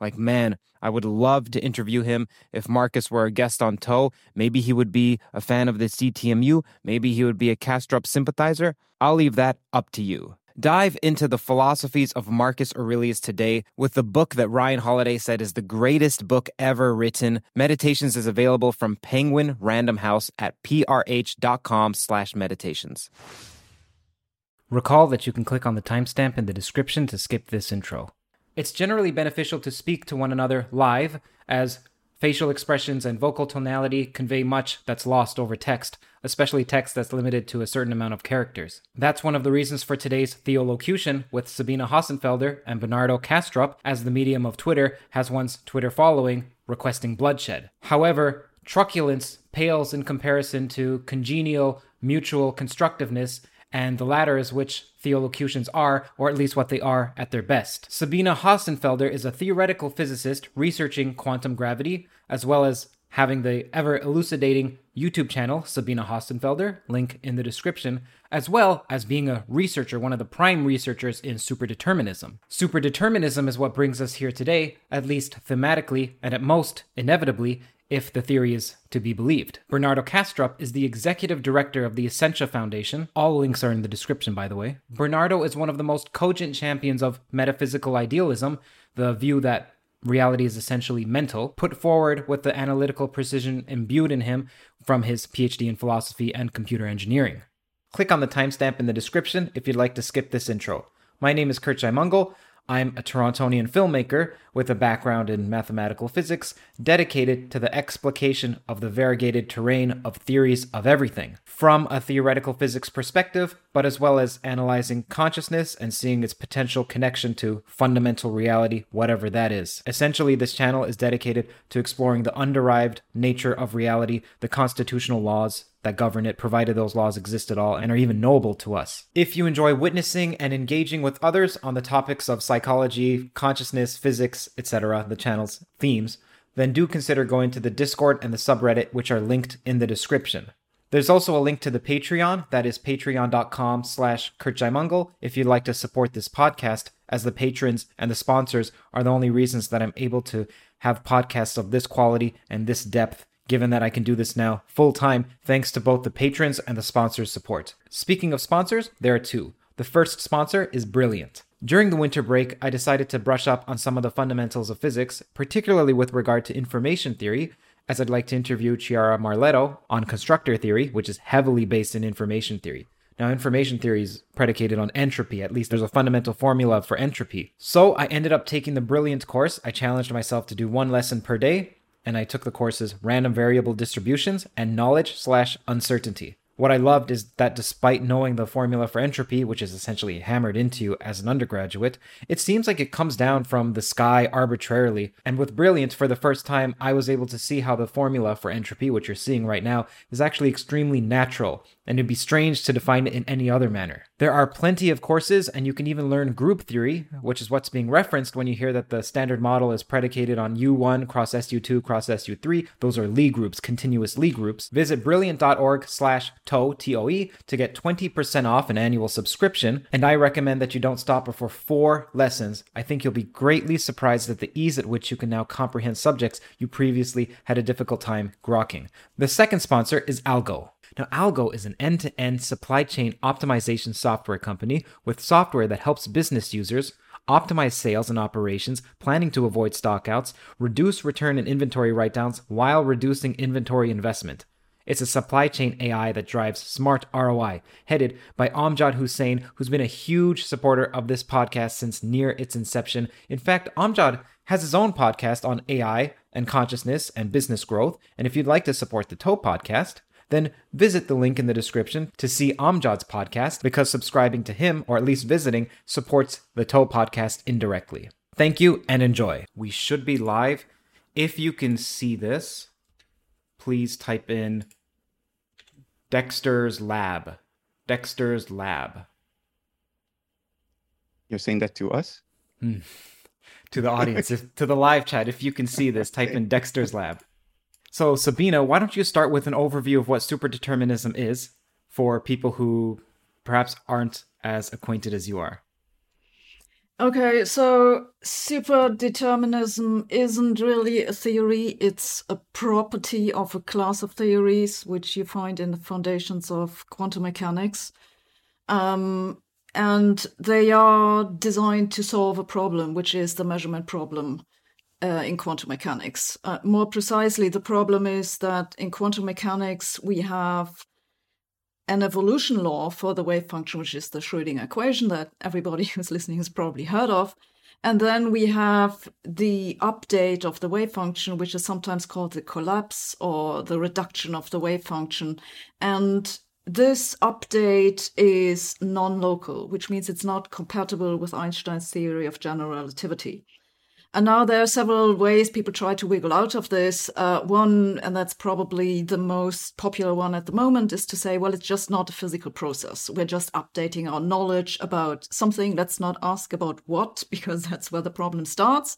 like, man, I would love to interview him if Marcus were a guest on Toe. Maybe he would be a fan of the CTMU. Maybe he would be a Kastrup sympathizer. I'll leave that up to you. Dive into the philosophies of Marcus Aurelius today with the book that Ryan Holiday said is the greatest book ever written. Meditations is available from Penguin Random House at prh.com slash meditations. Recall that you can click on the timestamp in the description to skip this intro. It's generally beneficial to speak to one another live, as facial expressions and vocal tonality convey much that's lost over text, especially text that's limited to a certain amount of characters. That's one of the reasons for today's Theolocution with Sabine Hossenfelder and Bernardo Kastrup, as the medium of Twitter has one's Twitter following requesting bloodshed. However, truculence pales in comparison to congenial, mutual constructiveness and the latter is which theolocutions are, or at least what they are at their best. Sabine Hossenfelder is a theoretical physicist researching quantum gravity, as well as having the ever elucidating YouTube channel, Sabine Hossenfelder, link in the description, as well as being a researcher, one of the prime researchers in superdeterminism. Superdeterminism is what brings us here today, at least thematically, and at most, inevitably, if the theory is to be believed. Bernardo Kastrup is the executive director of the Essentia Foundation. All links are in the description, by the way. Bernardo is one of the most cogent champions of metaphysical idealism, the view that reality is essentially mental, put forward with the analytical precision imbued in him from his PhD in philosophy and computer engineering. Click on the timestamp in the description if you'd like to skip this intro. My name is Curt Jaimungal. I'm a Torontonian filmmaker with a background in mathematical physics dedicated to the explication of the variegated terrain of theories of everything from a theoretical physics perspective, but as well as analyzing consciousness and seeing its potential connection to fundamental reality, whatever that is. Essentially, this channel is dedicated to exploring the underived nature of reality, the constitutional laws, that govern it, provided those laws exist at all and are even knowable to us. If you enjoy witnessing and engaging with others on the topics of psychology, consciousness, physics, etc., the channel's themes, then do consider going to the Discord and the subreddit, which are linked in the description. There's also a link to the Patreon, that is patreon.com slash curtjaimungal, if you'd like to support this podcast, as the patrons and the sponsors are the only reasons that I'm able to have podcasts of this quality and this depth given that I can do this now full time thanks to both the patrons and the sponsors' support. Speaking of sponsors, there are two. The first sponsor is Brilliant. During the winter break, I decided to brush up on some of the fundamentals of physics, particularly with regard to information theory, as I'd like to interview Chiara Marletto on constructor theory, which is heavily based in information theory. Now, information theory is predicated on entropy. At least there's a fundamental formula for entropy. So I ended up taking the Brilliant course. I challenged myself to do one lesson per day, and I took the courses Random Variable Distributions and Knowledge slash Uncertainty. What I loved is that despite knowing the formula for entropy, which is essentially hammered into you as an undergraduate, it seems like it comes down from the sky arbitrarily. And with Brilliant, for the first time, I was able to see how the formula for entropy, which you're seeing right now, is actually extremely natural, and it'd be strange to define it in any other manner. There are plenty of courses, and you can even learn group theory, which is what's being referenced when you hear that the standard model is predicated on U1 cross SU2 cross SU3. Those are Lie groups, continuous Lie groups. Visit brilliant.org slash TOE, to get 20% off an annual subscription, and I recommend that you don't stop before four lessons. I think you'll be greatly surprised at the ease at which you can now comprehend subjects you previously had a difficult time grokking. The second sponsor is Algo. Now, Algo is an end to end supply chain optimization software company with software that helps business users optimize sales and operations, planning to avoid stockouts, reduce return and inventory write downs while reducing inventory investment. It's a supply chain AI that drives smart ROI, headed by Amjad Hussain, who's been a huge supporter of this podcast since near its inception. In fact, Amjad has his own podcast on AI and consciousness and business growth. And if you'd like to support the TOE podcast, then visit the link in the description to see Amjad's podcast because subscribing to him, or at least visiting, supports the TOE podcast indirectly. Thank you and enjoy. We should be live. If you can see this, please type in Dexter's Lab. Dexter's Lab. You're saying that to us? Hmm. To the audience, if, to the live chat, if you can see this, type in Dexter's Lab. So, Sabine, why don't you start with an overview of what superdeterminism is for people who perhaps aren't as acquainted as you are? Okay, so superdeterminism isn't really a theory, it's a property of a class of theories which you find in the foundations of quantum mechanics. Um, and they are designed to solve a problem, which is the measurement problem uh, in quantum mechanics. Uh, more precisely, the problem is that in quantum mechanics, we have an evolution law for the wave function, which is the Schrödinger equation that everybody who's listening has probably heard of. And then we have the update of the wave function, which is sometimes called the collapse or the reduction of the wave function. And this update is non local, which means it's not compatible with Einstein's theory of general relativity. And now there are several ways people try to wiggle out of this. Uh, one, and that's probably the most popular one at the moment, is to say, well, it's just not a physical process. We're just updating our knowledge about something. Let's not ask about what, because that's where the problem starts.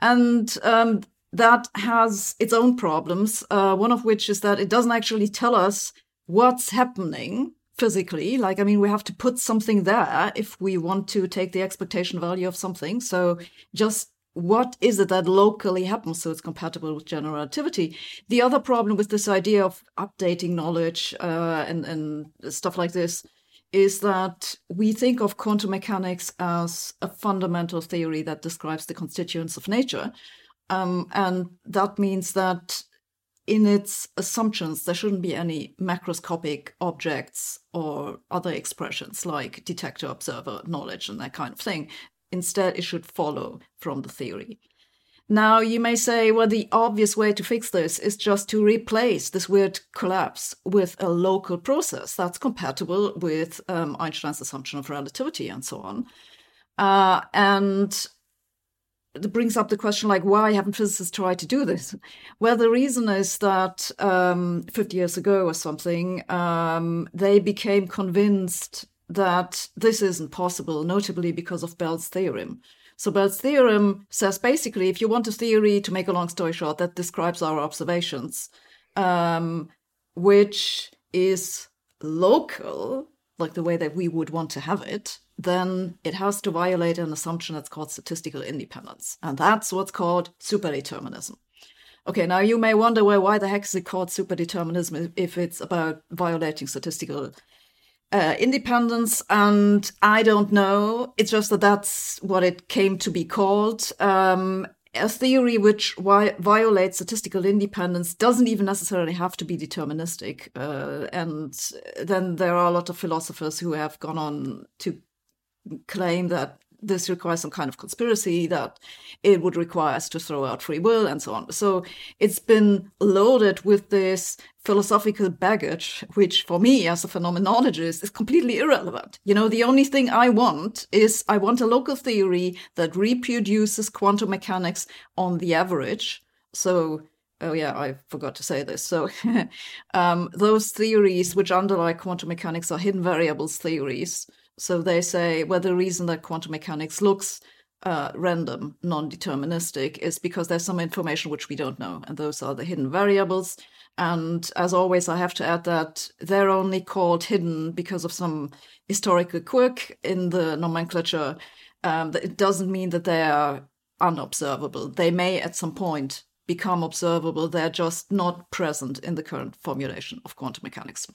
And um, that has its own problems, uh, one of which is that it doesn't actually tell us what's happening physically. Like, I mean, we have to put something there if we want to take the expectation value of something. So just what is it that locally happens so it's compatible with general relativity? The other problem with this idea of updating knowledge uh, and, and stuff like this is that we think of quantum mechanics as a fundamental theory that describes the constituents of nature. Um, and that means that in its assumptions there shouldn't be any macroscopic objects or other expressions like detector observer knowledge and that kind of thing Instead, it should follow from the theory. Now, you may say, well, the obvious way to fix this is just to replace this weird collapse with a local process that's compatible with um, Einstein's assumption of relativity and so on. Uh, and it brings up the question like, why haven't physicists tried to do this? Well, the reason is that um, 50 years ago or something, um, they became convinced that this isn't possible, notably because of Bell's theorem. So Bell's theorem says basically, if you want a theory, to make a long story short, that describes our observations, um, which is local, like the way that we would want to have it, then it has to violate an assumption that's called statistical independence. And that's what's called superdeterminism. Okay, now you may wonder, well, why the heck is it called superdeterminism if it's about violating statistical uh, independence, and I don't know. It's just that that's what it came to be called. Um, a theory which vi- violates statistical independence doesn't even necessarily have to be deterministic. Uh, and then there are a lot of philosophers who have gone on to claim that this requires some kind of conspiracy, that it would require us to throw out free will, and so on. So it's been loaded with this philosophical baggage, which for me as a phenomenologist is completely irrelevant. You know, the only thing I want is I want a local theory that reproduces quantum mechanics on the average. So oh yeah i forgot to say this so um, those theories which underlie quantum mechanics are hidden variables theories so they say, well, the reason that quantum mechanics looks uh, random, non deterministic, is because there's some information which we don't know. And those are the hidden variables. And as always, I have to add that they're only called hidden because of some historical quirk in the nomenclature. Um, it doesn't mean that they are unobservable. They may at some point become observable. They're just not present in the current formulation of quantum mechanics.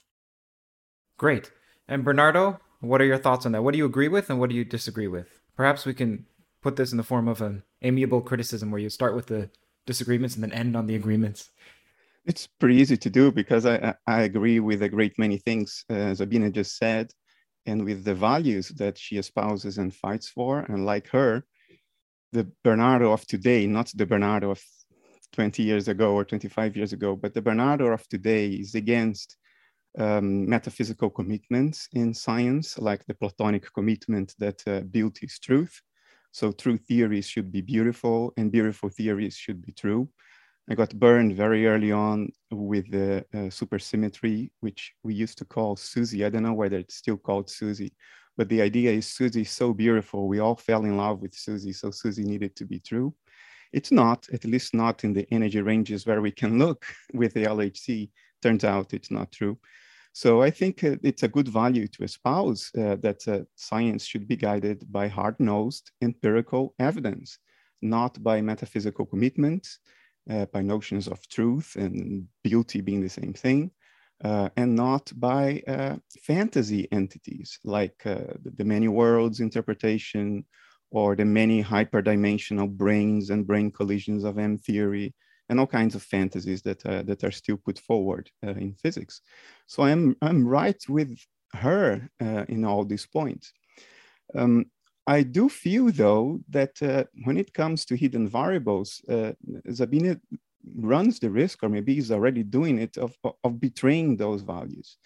Great. And Bernardo, what are your thoughts on that? What do you agree with and what do you disagree with? Perhaps we can put this in the form of an amiable criticism where you start with the disagreements and then end on the agreements. It's pretty easy to do because I, I agree with a great many things uh, Sabine just said, and with the values that she espouses and fights for. And like her, the Bernardo of today, not the Bernardo of 20 years ago or 25 years ago, but the Bernardo of today is against um, metaphysical commitments in science, like the Platonic commitment that uh, beauty is truth. So true theories should be beautiful and beautiful theories should be true. I got burned very early on with the uh, supersymmetry, which we used to call SUSY. I don't know whether it's still called SUSY, but the idea is SUSY is so beautiful. We all fell in love with SUSY, so SUSY needed to be true. It's not, at least not in the energy ranges where we can look with the LHC. Turns out it's not true. So I think uh, it's a good value to espouse uh, that uh, science should be guided by hard-nosed empirical evidence, not by metaphysical commitments uh, by notions of truth and beauty being the same thing, uh, and not by uh, fantasy entities like the many worlds interpretation or the many hyperdimensional brains and brain collisions of M theory and all kinds of fantasies that, uh, that are still put forward uh, in physics. So I'm, I'm right with her in all these points. Um, I do feel, though, that uh, when it comes to hidden variables, uh, Sabine runs the risk, or maybe is already doing it, of, of betraying those values.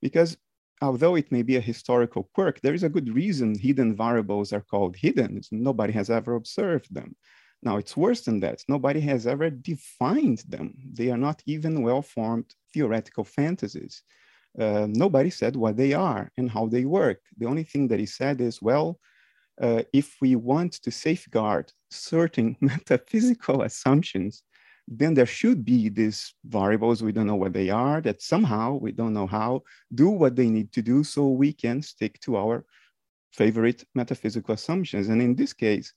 Because although it may be a historical quirk, there is a good reason hidden variables are called hidden. Nobody has ever observed them. Now, it's worse than that. Nobody has ever defined them. They are not even well formed theoretical fantasies. Uh, nobody said what they are and how they work. The only thing that is said is, well, uh, if we want to safeguard certain metaphysical assumptions, then there should be these variables, we don't know what they are, that somehow, we don't know how, do what they need to do so we can stick to our favorite metaphysical assumptions. And in this case,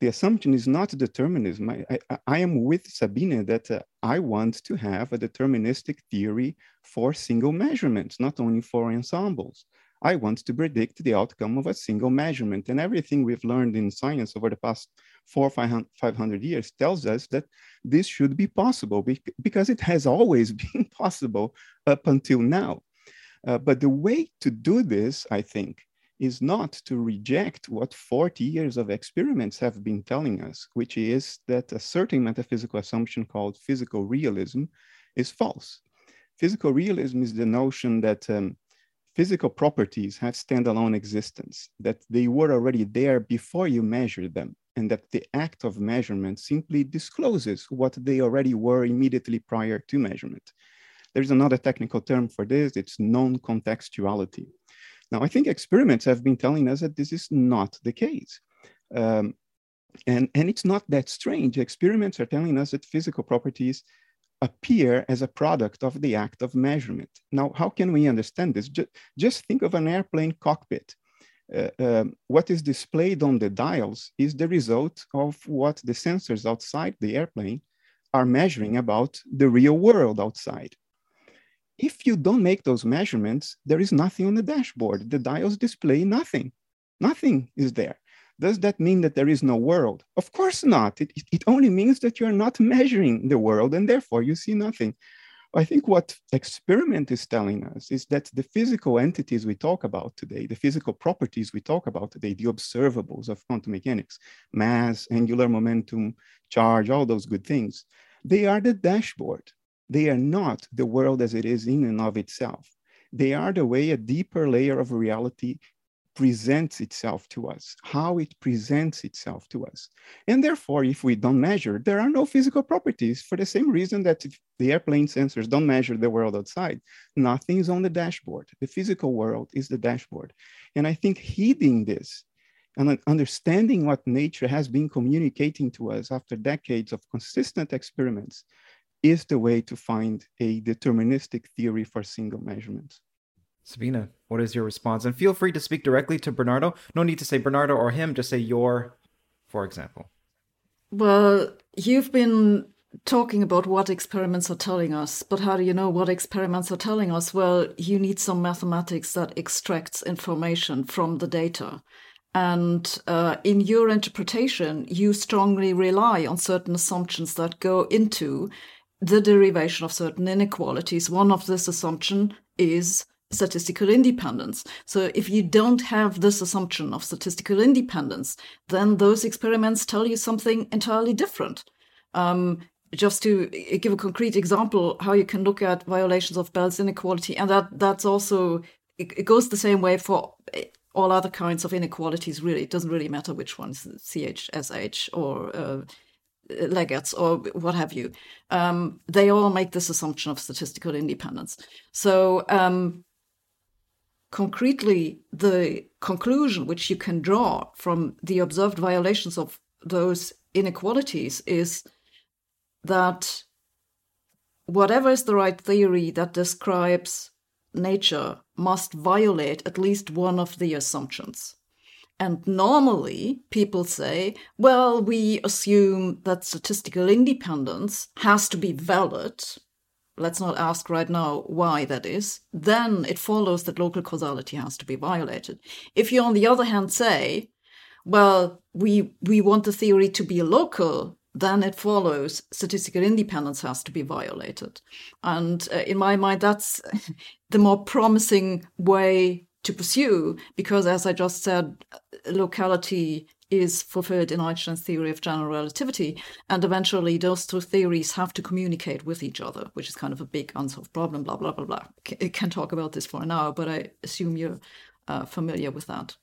the assumption is not determinism. I, I, I am with Sabine that uh, I want to have a deterministic theory for single measurements, not only for ensembles. I want to predict the outcome of a single measurement. And everything we've learned in science over the past four 500 years tells us that this should be possible because it has always been possible up until now. Uh, but the way to do this, I think, is not to reject what 40 years of experiments have been telling us, which is that a certain metaphysical assumption called physical realism is false. Physical realism is the notion that um, physical properties have standalone existence, that they were already there before you measured them, and that the act of measurement simply discloses what they already were immediately prior to measurement. There's another technical term for this, it's non-contextuality. Now, I think experiments have been telling us that this is not the case. Um, and, and it's not that strange. Experiments are telling us that physical properties appear as a product of the act of measurement. Now, how can we understand this? Just, just think of an airplane cockpit. Uh, um, what is displayed on the dials is the result of what the sensors outside the airplane are measuring about the real world outside. If you don't make those measurements, there is nothing on the dashboard. The dials display nothing. Nothing is there. Does that mean that there is no world? Of course not. It, it only means that you're not measuring the world and therefore you see nothing. I think what experiment is telling us is that the physical entities we talk about today, the physical properties we talk about today, the observables of quantum mechanics, mass, angular momentum, charge, all those good things, they are the dashboard. They are not the world as it is in and of itself. They are the way a deeper layer of reality presents itself to us, how it presents itself to us. And therefore, if we don't measure, there are no physical properties for the same reason that if the airplane sensors don't measure the world outside, nothing is on the dashboard. The physical world is the dashboard. And I think heeding this and understanding what nature has been communicating to us after decades of consistent experiments is the way to find a deterministic theory for single measurements. Sabine, what is your response? And feel free to speak directly to Bernardo. No need to say Bernardo or him, just say your, for example. Well, you've been talking about what experiments are telling us, but how do you know what experiments are telling us? Well, you need some mathematics that extracts information from the data. And uh, in your interpretation, you strongly rely on certain assumptions that go into the derivation of certain inequalities. One of this assumption is statistical independence. So if you don't have this assumption of statistical independence, then those experiments tell you something entirely different. Um, just to give a concrete example, how you can look at violations of Bell's inequality, and that that's also it, it goes the same way for all other kinds of inequalities. Really, it doesn't really matter which ones, CHSH or uh, Leggett's or what have you. Um, they all make this assumption of statistical independence. So um, concretely, the conclusion which you can draw from the observed violations of those inequalities is that whatever is the right theory that describes nature must violate at least one of the assumptions. And normally people say, well, we assume that statistical independence has to be valid let's not ask right now why that is, then it follows that local causality has to be violated. If you, on the other hand, say, well, we, we want the theory to be local, then it follows statistical independence has to be violated. And uh, in my mind, that's the more promising way to pursue, because as I just said, locality is fulfilled in Einstein's theory of general relativity. And eventually, those two theories have to communicate with each other, which is kind of a big unsolved problem, blah, blah, blah, blah. I can talk about this for an hour, but I assume you're uh, familiar with that.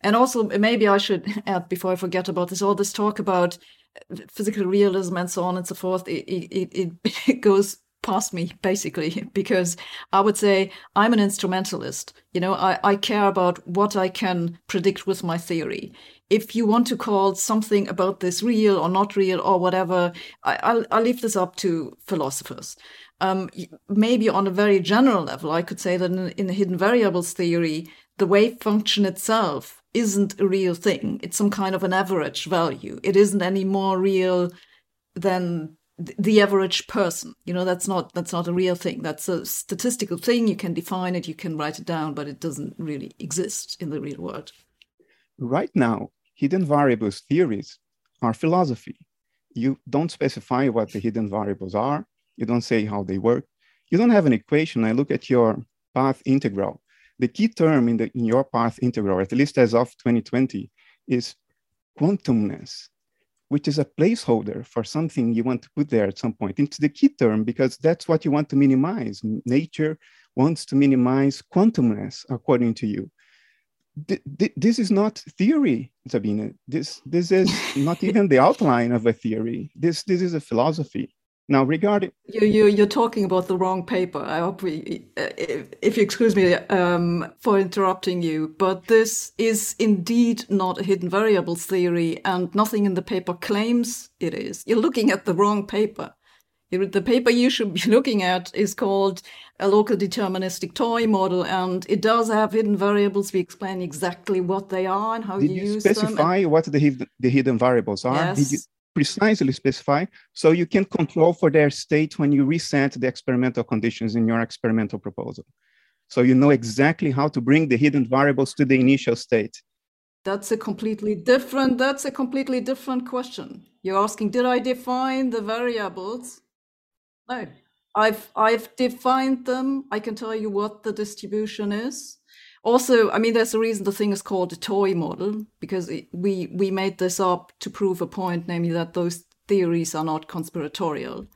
And also, maybe I should add before I forget about this all this talk about physical realism and so on and so forth. It, it, it goes past me basically because i would say i'm an instrumentalist. You know I, I care about what i can predict with my theory. If you want to call something about this real or not real or whatever I, will I'll leave this up to philosophers. Um, maybe on a very general level i could say that in, in the hidden variables theory the wave function itself isn't a real thing. It's some kind of an average value. It isn't any more real than the average person. You know that's not that's not a real thing. That's a statistical thing. You can define it. You can write it down but it doesn't really exist in the real world. Right now hidden variables theories are philosophy. You don't specify what the hidden variables are. You don't say how they work. You don't have an equation. I look at your path integral. The key term in, the, in your path integral at least as of 2020 is quantumness which is a placeholder for something you want to put there at some point. It's the key term because that's what you want to minimize. Nature wants to minimize quantumness, according to you. this is not theory, Sabine. This, this is not even the outline of a theory. This, this is a philosophy. Now, regarding you, you, you're talking about the wrong paper. I hope we, uh, if, if you excuse me um, for interrupting you, but this is indeed not a hidden variables theory, and nothing in the paper claims it is. You're looking at the wrong paper. The paper you should be looking at is called a local deterministic toy model, and it does have hidden variables. We explain exactly what they are and how Did you, you use them. Did you specify what the hidden, the hidden variables are? Yes. Precisely specify so you can control for their state when you reset the experimental conditions in your experimental proposal. So you know exactly how to bring the hidden variables to the initial state. That's a completely different that's a completely different question. You're asking did I define the variables? No. I've I've defined them. I can tell you what the distribution is also i mean there's a reason the thing is called a toy model because it, we we made this up to prove a point namely that those theories are not conspiratorial.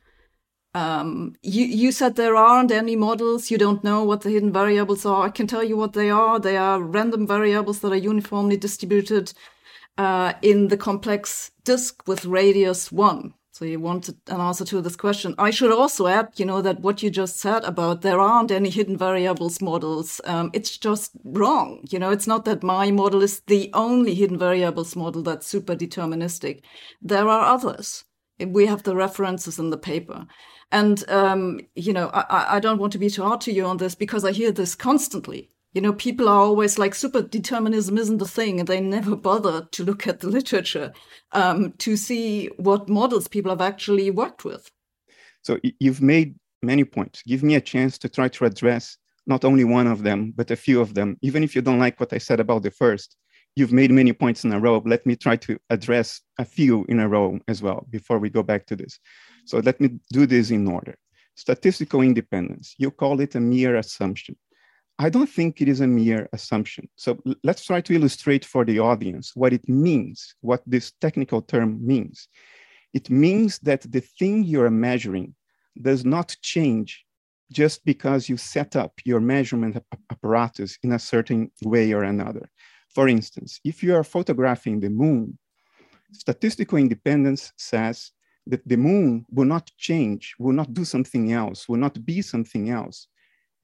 Um, you you said there aren't any models. You don't know what the hidden variables are. I can tell you what they are. They are random variables that are uniformly distributed uh, in the complex disk with radius 1 so you wanted an answer to this question. I should also add, you know, that what you just said about there aren't any hidden variables models. Um, it's just wrong. You know, it's not that my model is the only hidden variables model that's super deterministic. There are others. We have the references in the paper. And, um, you know, I, I don't want to be too hard to you on this because I hear this constantly you know, people are always like super determinism isn't the thing, and they never bother to look at the literature um, to see what models people have actually worked with. So you've made many points. Give me a chance to try to address not only one of them, but a few of them. Even if you don't like what I said about the first, you've made many points in a row. Let me try to address a few in a row as well before we go back to this. So let me do this in order. Statistical independence, you call it a mere assumption. I don't think it is a mere assumption. So let's try to illustrate for the audience what it means, what this technical term means. It means that the thing you're measuring does not change just because you set up your measurement apparatus in a certain way or another. For instance, if you are photographing the moon, statistical independence says that the moon will not change, will not do something else, will not be something else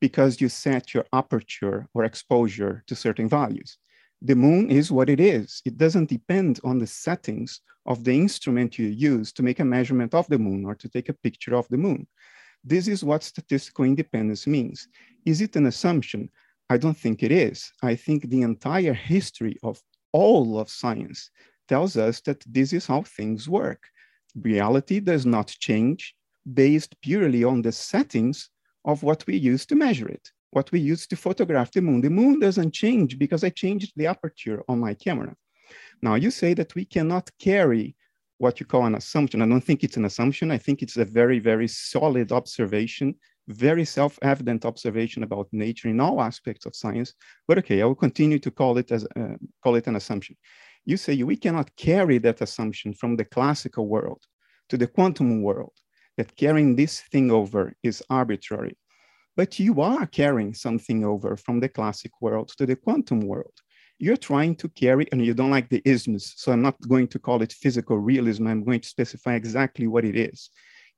because you set your aperture or exposure to certain values. The moon is what it is. It doesn't depend on the settings of the instrument you use to make a measurement of the moon or to take a picture of the moon. This is what statistical independence means. Is it an assumption? I don't think it is. I think the entire history of all of science tells us that this is how things work. Reality does not change based purely on the settings of what we use to measure it, what we use to photograph the moon. The moon doesn't change because I changed the aperture on my camera. Now, you say that we cannot carry what you call an assumption. I don't think it's an assumption. I think it's a very, very solid observation, very self-evident observation about nature in all aspects of science. But okay, I will continue to call it as uh, call it an assumption. You say we cannot carry that assumption from the classical world to the quantum world. That carrying this thing over is arbitrary. But you are carrying something over from the classic world to the quantum world you're trying to carry, and you don't like the isms, so I'm not going to call it physical realism. I'm going to specify exactly what it is.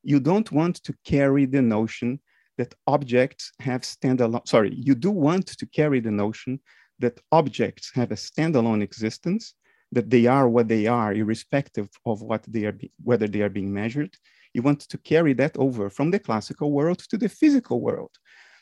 You don't want to carry the notion that objects have standalone, sorry, you do want to carry the notion that objects have a standalone existence, that they are what they are, irrespective of what they are, whether they are being measured. You want to carry that over from the classical world to the physical world.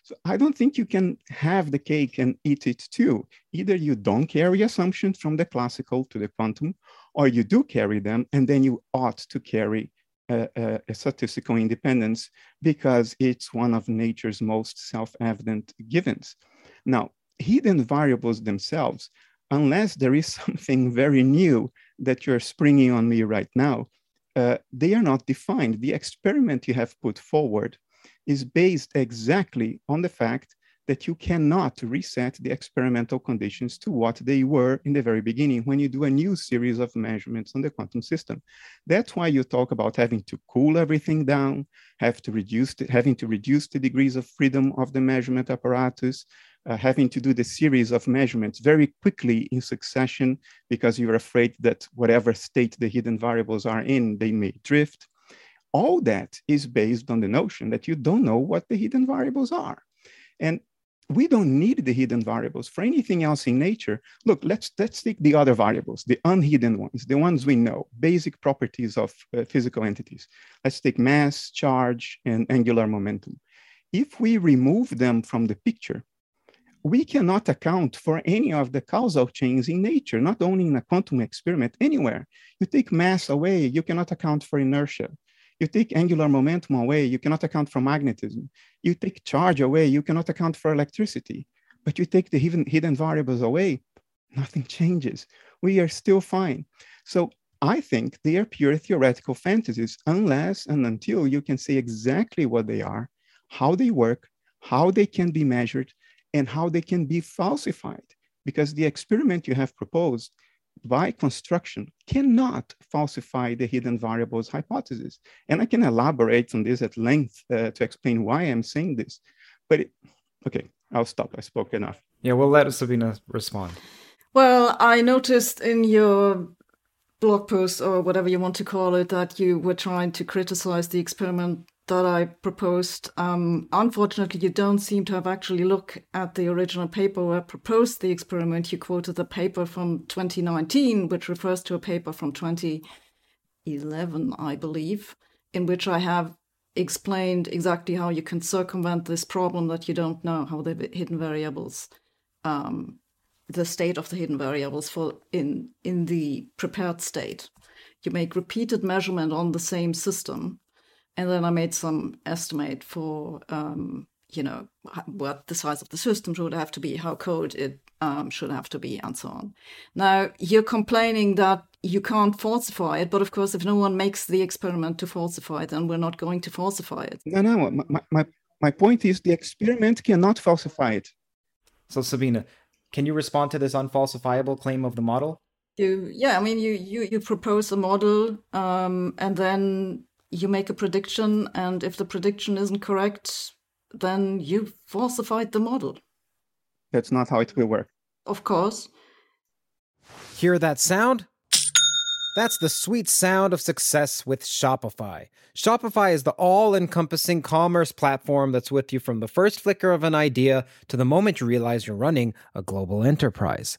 So I don't think you can have the cake and eat it too. Either you don't carry assumptions from the classical to the quantum, or you do carry them, and then you ought to carry a, statistical independence because it's one of nature's most self-evident givens. Now, hidden variables themselves, unless there is something very new that you're springing on me right now, uh, they are not defined. The experiment you have put forward is based exactly on the fact that you cannot reset the experimental conditions to what they were in the very beginning when you do a new series of measurements on the quantum system. That's why you talk about having to cool everything down, have to reduce the, having to reduce the degrees of freedom of the measurement apparatus, uh, having to do the series of measurements very quickly in succession because you're afraid that whatever state the hidden variables are in, they may drift all that is based on the notion that you don't know what the hidden variables are. And we don't need the hidden variables for anything else in nature. Look, let's, let's take the other variables, the unhidden ones, the ones we know, basic properties of uh, physical entities. Let's take mass, charge, and angular momentum. If we remove them from the picture, we cannot account for any of the causal chains in nature, not only in a quantum experiment, anywhere. You take mass away, you cannot account for inertia. You take angular momentum away, you cannot account for magnetism. You take charge away, you cannot account for electricity. But you take the hidden, hidden variables away, nothing changes. We are still fine. So I think they are pure theoretical fantasies unless and until you can say exactly what they are, how they work, how they can be measured, and how they can be falsified. Because the experiment you have proposed by construction cannot falsify the hidden variables hypothesis. And I can elaborate on this at length uh, to explain why I'm saying this. But it, okay, I'll stop. I spoke enough. Yeah, we'll let Sabine respond. Well, I noticed in your blog post or whatever you want to call it that you were trying to criticize the experiment that I proposed. Um, unfortunately, you don't seem to have actually looked at the original paper where I proposed the experiment. You quoted the paper from 2019, which refers to a paper from 2011, I believe, in which I have explained exactly how you can circumvent this problem that you don't know how the hidden variables, um, the state of the hidden variables for in in the prepared state. You make repeated measurement on the same system and then I made some estimate for, um, you know, what the size of the system should have to be, how cold it um, should have to be, and so on. Now, you're complaining that you can't falsify it. But of course, if no one makes the experiment to falsify it, then we're not going to falsify it. No, no. My, my, my point is the experiment cannot falsify it. So, Sabine, can you respond to this unfalsifiable claim of the model? You, yeah, I mean, you you you propose a model, um, and then you make a prediction, and if the prediction isn't correct, then you falsified the model. That's not how it will work. Of course. Hear that sound? That's the sweet sound of success with Shopify. Shopify is the all encompassing commerce platform that's with you from the first flicker of an idea to the moment you realize you're running a global enterprise.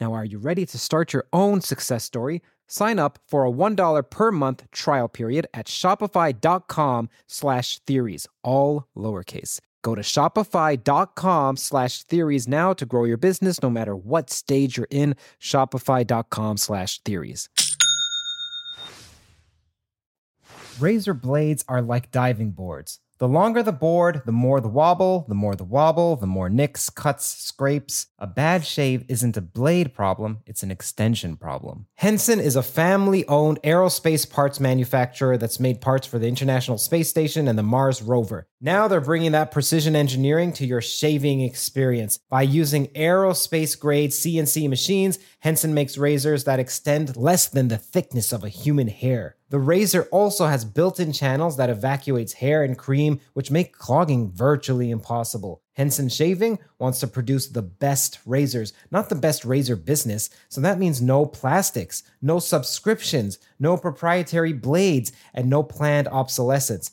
Now, are you ready to start your own success story? Sign up for a $1 per month trial period at shopify.com slash theories, all lowercase. Go to shopify.com slash theories now to grow your business no matter what stage you're in. Shopify.com slash theories. Razor blades are like diving boards. The longer the board, the more the wobble, the more the wobble, the more nicks, cuts, scrapes. A bad shave isn't a blade problem, it's an extension problem. Henson is a family owned aerospace parts manufacturer that's made parts for the International Space Station and the Mars rover. Now they're bringing that precision engineering to your shaving experience. By using aerospace grade CNC machines, Henson makes razors that extend less than the thickness of a human hair. The razor also has built in channels that evacuates hair and cream, which make clogging virtually impossible. Henson Shaving wants to produce the best razors, not the best razor business. So that means no plastics, no subscriptions, no proprietary blades, and no planned obsolescence.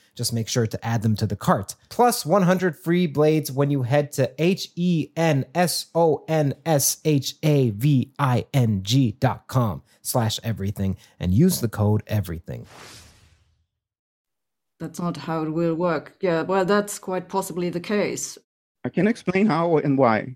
Just make sure to add them to the cart. Plus 100 free blades when you head to H E N S O N S H A V I N G dot com slash everything and use the code everything. That's not how it will work. Yeah, well, that's quite possibly the case. I can explain how and why.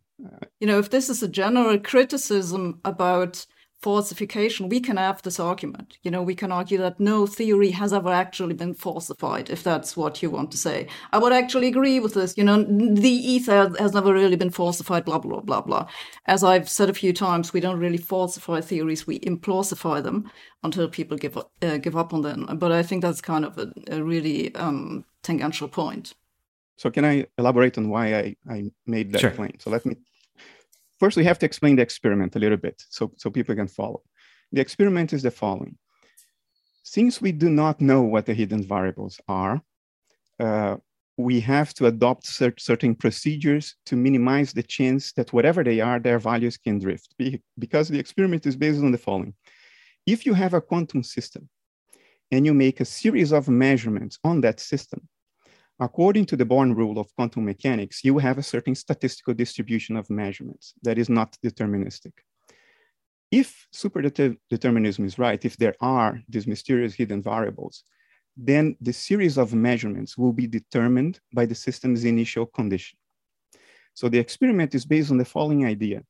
You know, if this is a general criticism about falsification, we can have this argument. You know, we can argue that no theory has ever actually been falsified, if that's what you want to say. I would actually agree with this. You know, the ether has never really been falsified, blah, blah, blah, blah. As I've said a few times, we don't really falsify theories, we implausify them until people give up, uh, give up on them. But I think that's kind of a, a really um, tangential point. So can I elaborate on why I, I made that Sure. claim? So let me first we have to explain the experiment a little bit so, so people can follow. The experiment is the following. Since we do not know what the hidden variables are, uh, we have to adopt cer- certain procedures to minimize the chance that whatever they are, their values can drift. Be- because the experiment is based on the following. If you have a quantum system and you make a series of measurements on that system, according to the Born rule of quantum mechanics, you have a certain statistical distribution of measurements that is not deterministic. If superdeterminism is right, if there are these mysterious hidden variables, then the series of measurements will be determined by the system's initial condition. So the experiment is based on the following idea.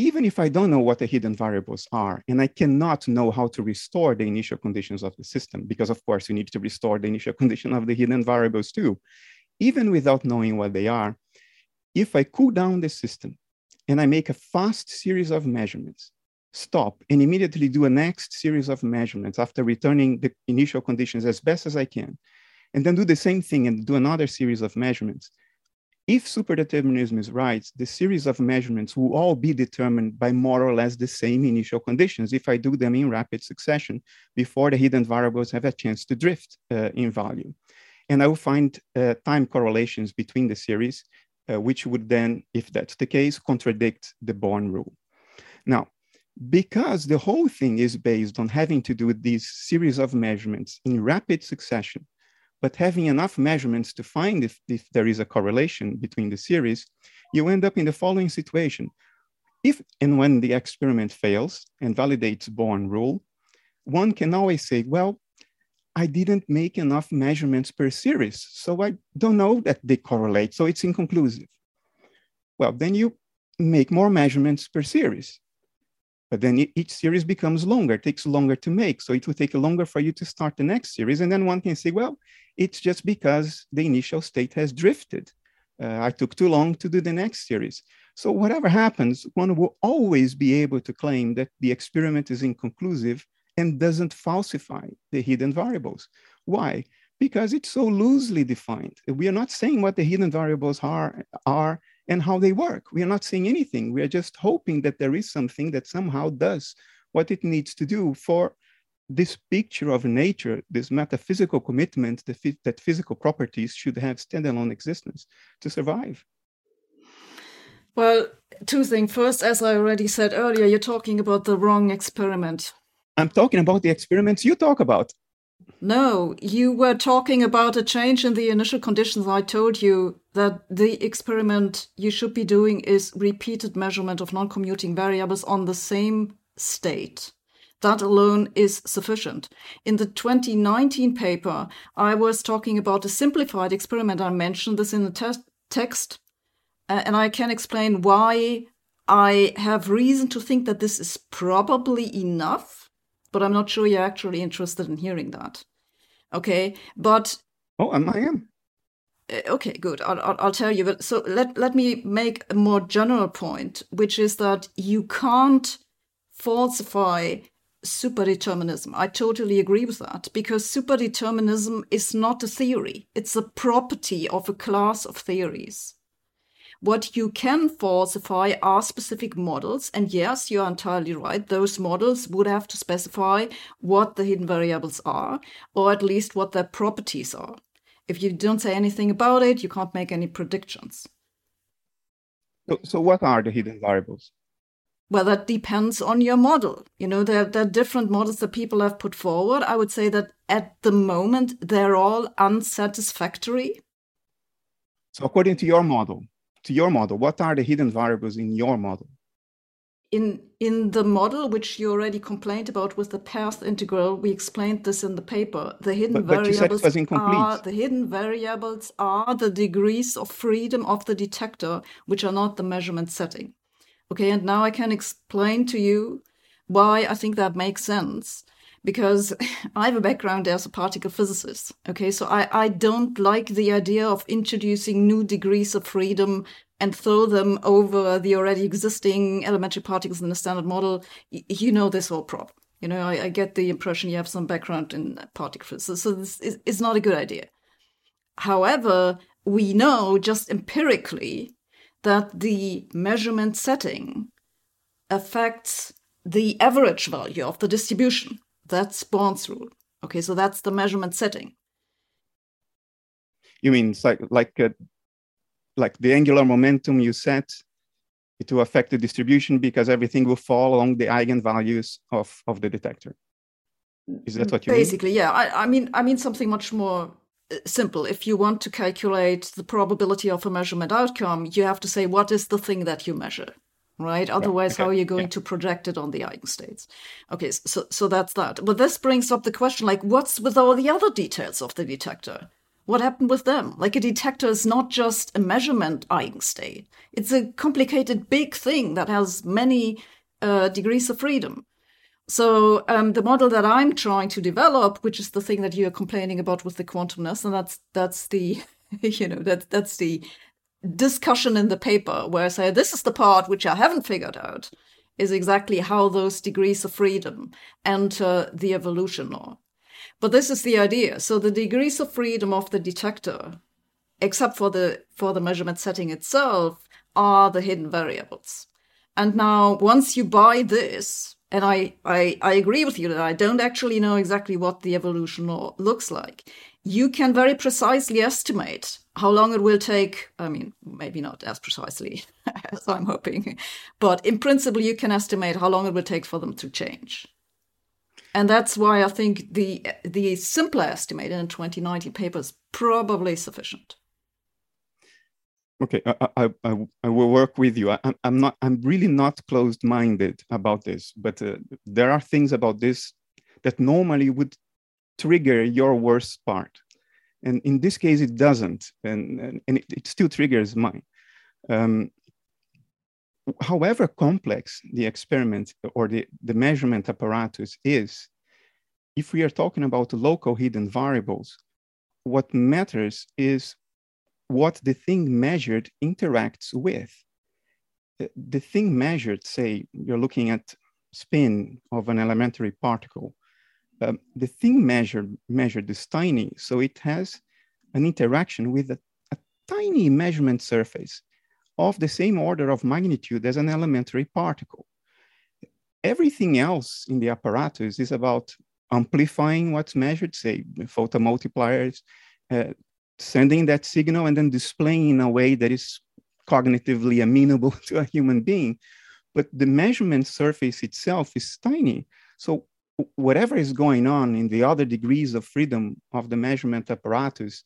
Even if I don't know what the hidden variables are, and I cannot know how to restore the initial conditions of the system, because of course you need to restore the initial condition of the hidden variables too, even without knowing what they are, if I cool down the system and I make a fast series of measurements, stop and immediately do a next series of measurements after returning the initial conditions as best as I can, and then do the same thing and do another series of measurements, if superdeterminism is right, the series of measurements will all be determined by more or less the same initial conditions if I do them in rapid succession before the hidden variables have a chance to drift uh, in value. And I will find uh, time correlations between the series, uh, which would then, if that's the case, contradict the Born rule. Now, because the whole thing is based on having to do with these series of measurements in rapid succession, but having enough measurements to find if, if there is a correlation between the series, you end up in the following situation. If and when the experiment fails and validates Born rule, one can always say, well, I didn't make enough measurements per series, so I don't know that they correlate, so it's inconclusive. Well, then you make more measurements per series. But then each series becomes longer, takes longer to make. So it will take longer for you to start the next series. And then one can say, well, it's just because the initial state has drifted. Uh, I took too long to do the next series. So whatever happens, one will always be able to claim that the experiment is inconclusive and doesn't falsify the hidden variables. Why? Because it's so loosely defined. We are not saying what the hidden variables are, are and how they work. We are not saying anything. We are just hoping that there is something that somehow does what it needs to do for this picture of nature, this metaphysical commitment that, that physical properties should have standalone existence to survive. Well, two things. First, as I already said earlier, you're talking about the wrong experiment. I'm talking about the experiments you talk about. No, you were talking about a change in the initial conditions. I told you that the experiment you should be doing is repeated measurement of non-commuting variables on the same state. That alone is sufficient. In the 2019 paper, I was talking about a simplified experiment. I mentioned this in the te- text, uh, and I can explain why I have reason to think that this is probably enough, but I'm not sure you're actually interested in hearing that. Okay, but oh, I am. Uh, okay, good. I'll, I'll, I'll tell you. But so let let me make a more general point, which is that you can't falsify superdeterminism. I totally agree with that because superdeterminism is not a theory; it's a property of a class of theories. What you can falsify are specific models. And yes, you're entirely right. Those models would have to specify what the hidden variables are, or at least what their properties are. If you don't say anything about it, you can't make any predictions. So, so what are the hidden variables? Well, that depends on your model. You know, there, there are different models that people have put forward. I would say that at the moment, they're all unsatisfactory. So, according to your model, to your model, what are the hidden variables in your model? In in the model which you already complained about with the path integral, we explained this in the paper. The hidden but, but variables are the hidden variables are the degrees of freedom of the detector, which are not the measurement setting. Okay, and now I can explain to you why I think that makes sense because I have a background as a particle physicist. Okay, so I, I don't like the idea of introducing new degrees of freedom and throw them over the already existing elementary particles in the standard model. Y- you know this whole problem. You know, I, I, get the impression you have some background in particle physics, so this is, is not a good idea. However, we know just empirically that the measurement setting affects the average value of the distribution. That's Born's rule. Okay, so that's the measurement setting. You mean like like uh, like the angular momentum you set it will affect the distribution because everything will fall along the eigenvalues of of the detector. Is that what you basically? Mean? Yeah, I, I mean I mean something much more uh, simple. If you want to calculate the probability of a measurement outcome, you have to say what is the thing that you measure right? Otherwise, okay. how are you going yeah. to project it on the eigenstates? Okay, so so that's that. But this brings up the question: like, what's with all the other details of the detector? What happened with them? Like, a detector is not just a measurement eigenstate; it's a complicated, big thing that has many uh, degrees of freedom. So um, the model that I'm trying to develop, which is the thing that you're complaining about with the quantumness, and that's that's the you know that that's the discussion in the paper where I say this is the part which I haven't figured out is exactly how those degrees of freedom enter the evolution law. But this is the idea. So the degrees of freedom of the detector, except for the for the measurement setting itself, are the hidden variables. And now once you buy this, and I, I, I agree with you that I don't actually know exactly what the evolution law looks like. You can very precisely estimate how long it will take. I mean, maybe not as precisely as I'm hoping, but in principle, you can estimate how long it will take for them to change. And that's why I think the the simpler estimate in the 2019 paper is probably sufficient. Okay, I, I, I, I, will work with you. I, am not. I'm really not closed-minded about this, but uh, there are things about this that normally would trigger your worst part, and in this case, it doesn't, and and, and it, it, still triggers mine. Um, however complex the experiment or the, the measurement apparatus is, if we are talking about local hidden variables, what matters is what the thing measured interacts with. The thing measured, say, you're looking at spin of an elementary particle. Um, the thing measured, measured is tiny, so it has an interaction with a, a tiny measurement surface of the same order of magnitude as an elementary particle. Everything else in the apparatus is about amplifying what's measured, say, photomultipliers, uh, sending that signal and then displaying in a way that is cognitively amenable to a human being. But the measurement surface itself is tiny. So whatever is going on in the other degrees of freedom of the measurement apparatus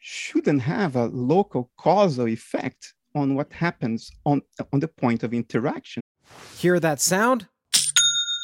shouldn't have a local causal effect on what happens on, on the point of interaction. Hear that sound?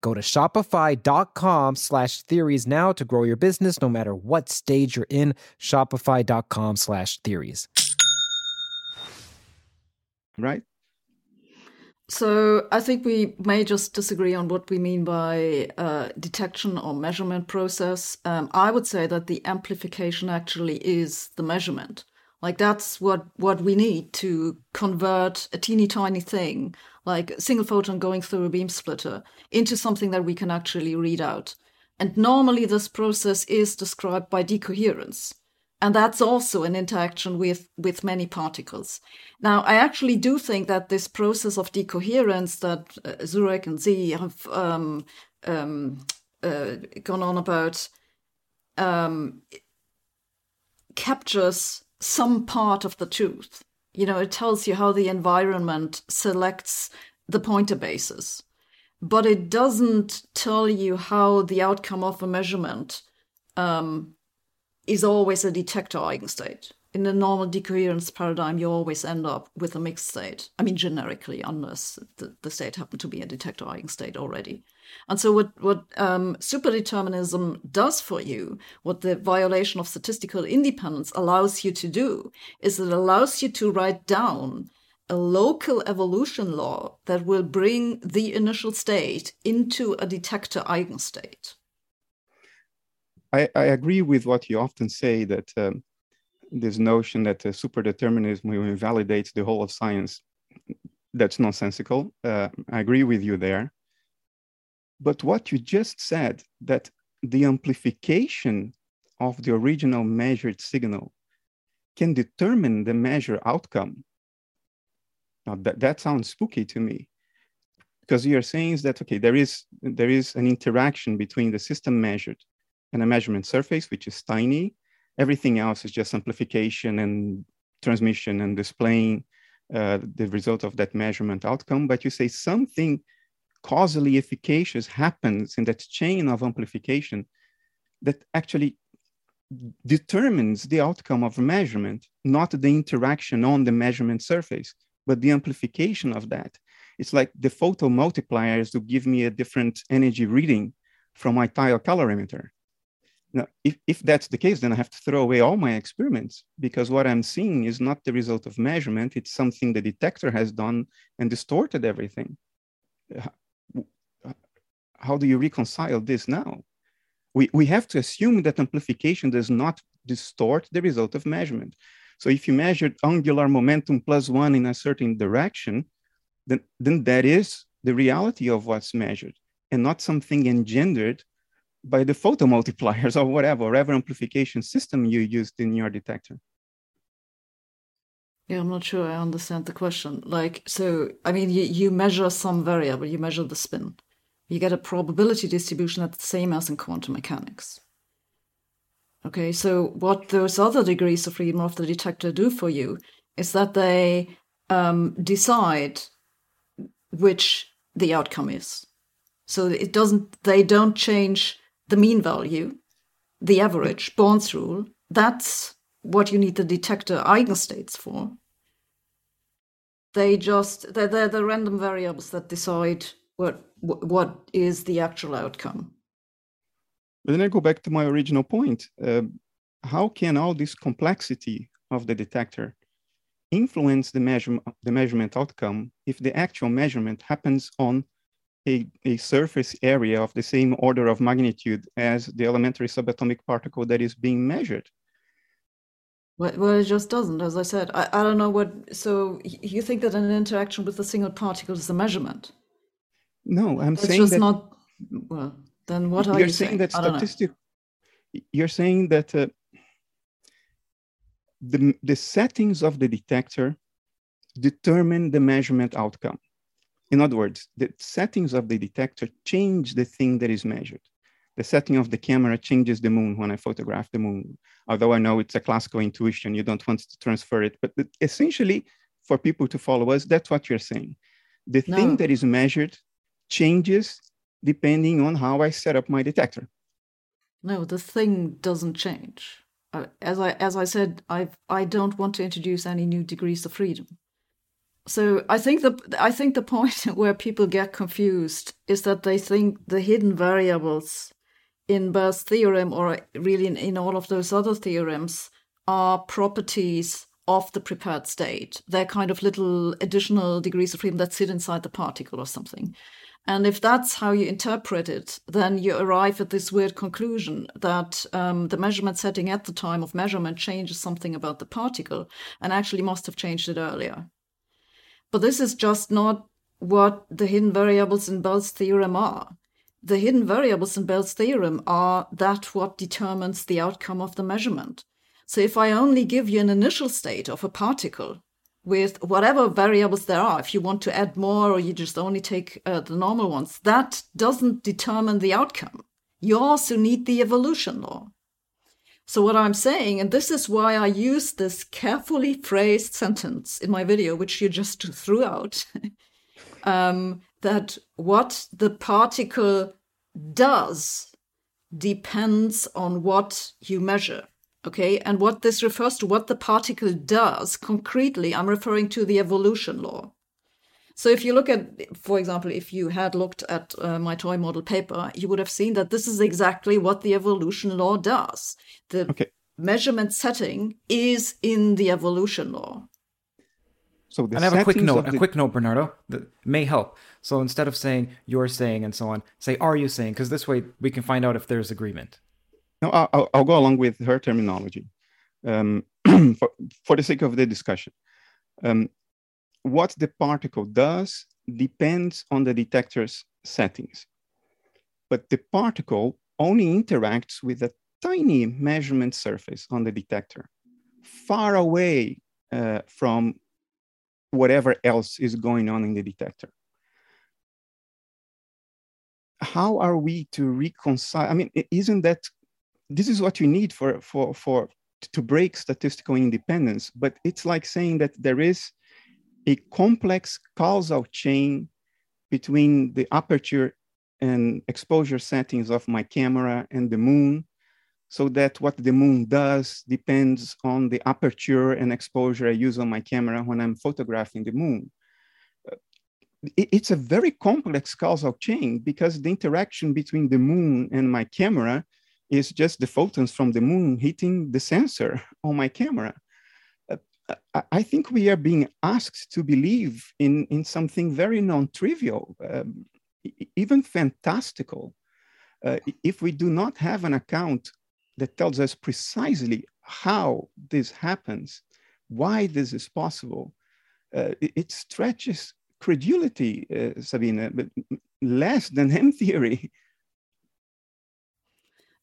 Go to shopify.com slash theories now to grow your business no matter what stage you're in. Shopify.com slash theories. Right. So I think we may just disagree on what we mean by uh, detection or measurement process. Um, I would say that the amplification actually is the measurement. Like that's what what we need to convert a teeny tiny thing, like a single photon going through a beam splitter, into something that we can actually read out. And normally this process is described by decoherence and that's also an interaction with with many particles now i actually do think that this process of decoherence that uh, Zurek and Zeh have um, um, uh, gone on about um, captures some part of the truth you know it tells you how the environment selects the pointer bases but it doesn't tell you how the outcome of a measurement um, is always a detector eigenstate. In the normal decoherence paradigm, you always end up with a mixed state. I mean, generically, unless the, the state happened to be a detector eigenstate already. And so, what what um, superdeterminism does for you, what the violation of statistical independence allows you to do, is it allows you to write down a local evolution law that will bring the initial state into a detector eigenstate. I, I agree with what you often say that um, this notion that uh, superdeterminism will invalidate the whole of science. That's nonsensical. Uh, I agree with you there. But what you just said, that the amplification of the original measured signal can determine the measure outcome. Now that, that sounds spooky to me because you're saying is that, okay, there is, there is an interaction between the system measured and a measurement surface, which is tiny. Everything else is just amplification and transmission and displaying uh, the result of that measurement outcome. But you say something causally efficacious happens in that chain of amplification that actually determines the outcome of measurement, not the interaction on the measurement surface, but the amplification of that. It's like the photo multipliers to give me a different energy reading from my tile calorimeter. Now, if, if that's the case, then I have to throw away all my experiments because what I'm seeing is not the result of measurement. It's something the detector has done and distorted everything. How do you reconcile this now? We, we have to assume that amplification does not distort the result of measurement. So if you measured angular momentum plus one in a certain direction, then, then that is the reality of what's measured and not something engendered by the photo multipliers or whatever, whatever amplification system you used in your detector. Yeah, I'm not sure I understand the question. Like, so, I mean, you, you measure some variable, you measure the spin. You get a probability distribution that's the same as in quantum mechanics. Okay, so what those other degrees of freedom of the detector do for you is that they um, decide which the outcome is. So it doesn't, they don't change the mean value, the average, Born's rule. That's what you need the detector eigenstates for. They just, they're, they're the random variables that decide what, what is the actual outcome. But then I go back to my original point. Uh, how can all this complexity of the detector influence the, measure, the measurement outcome if the actual measurement happens on a, a surface area of the same order of magnitude as the elementary subatomic particle that is being measured? Well, well, it just doesn't, as I said. I, I don't know what. So you think that an interaction with a single particle is a measurement? No, I'm It's saying just that not. Well, then what are you're you saying that I statistic. You're saying that uh, the the settings of the detector determine the measurement outcome. In other words, the settings of the detector change the thing that is measured. The setting of the camera changes the moon when I photograph the moon. Although I know it's a classical intuition, you don't want to transfer it. But essentially, for people to follow us, that's what you're saying. The No. thing that is measured changes depending on how I set up my detector. No, the thing doesn't change. Uh, As I as I said, I I don't want to introduce any new degrees of freedom. So I think the I think the point where people get confused is that they think the hidden variables in Bell's theorem or really in, in all of those other theorems are properties of the prepared state. They're kind of little additional degrees of freedom that sit inside the particle or something. And if that's how you interpret it, then you arrive at this weird conclusion that um, the measurement setting at the time of measurement changes something about the particle and actually must have changed it earlier. But this is just not what the hidden variables in Bell's theorem are. The hidden variables in Bell's theorem are that what determines the outcome of the measurement. So if I only give you an initial state of a particle with whatever variables there are, if you want to add more or you just only take uh, the normal ones, that doesn't determine the outcome. You also need the evolution law. So what I'm saying, and this is why I use this carefully phrased sentence in my video, which you just threw out, um, that what the particle does depends on what you measure. Okay, and what this refers to, what the particle does concretely, I'm referring to the evolution law. So if you look at, for example, if you had looked at uh, my toy model paper, you would have seen that this is exactly what the evolution law does. The Okay. measurement setting is in the evolution law. So the And I have a quick note, of a quick note, Bernardo, that may help. So instead of saying you're saying and so on, say are you saying? Because this way we can find out if there's agreement. No, I'll, I'll- I'll go along with her terminology. um, for, for the sake of the discussion. Um, what the particle does depends on the detector's settings. But the particle only interacts with a tiny measurement surface on the detector, far away uh, from whatever else is going on in the detector. How are we to reconcile? I mean, isn't that this is what you need for for for to break statistical independence? But it's like saying that there is a complex causal chain between the aperture and exposure settings of my camera and the moon so that what the moon does depends on the aperture and exposure I use on my camera when I'm photographing the moon. Uh, it's a very complex causal chain because the interaction between the moon and my camera is just the photons from the moon hitting the sensor on my camera. Uh, I think we are being asked to believe in, in something very non-trivial, um, even fantastical. Uh, if we do not have an account that tells us precisely how this happens, why this is possible. Uh, it, it, stretches credulity, uh, Sabine, but less than M theory.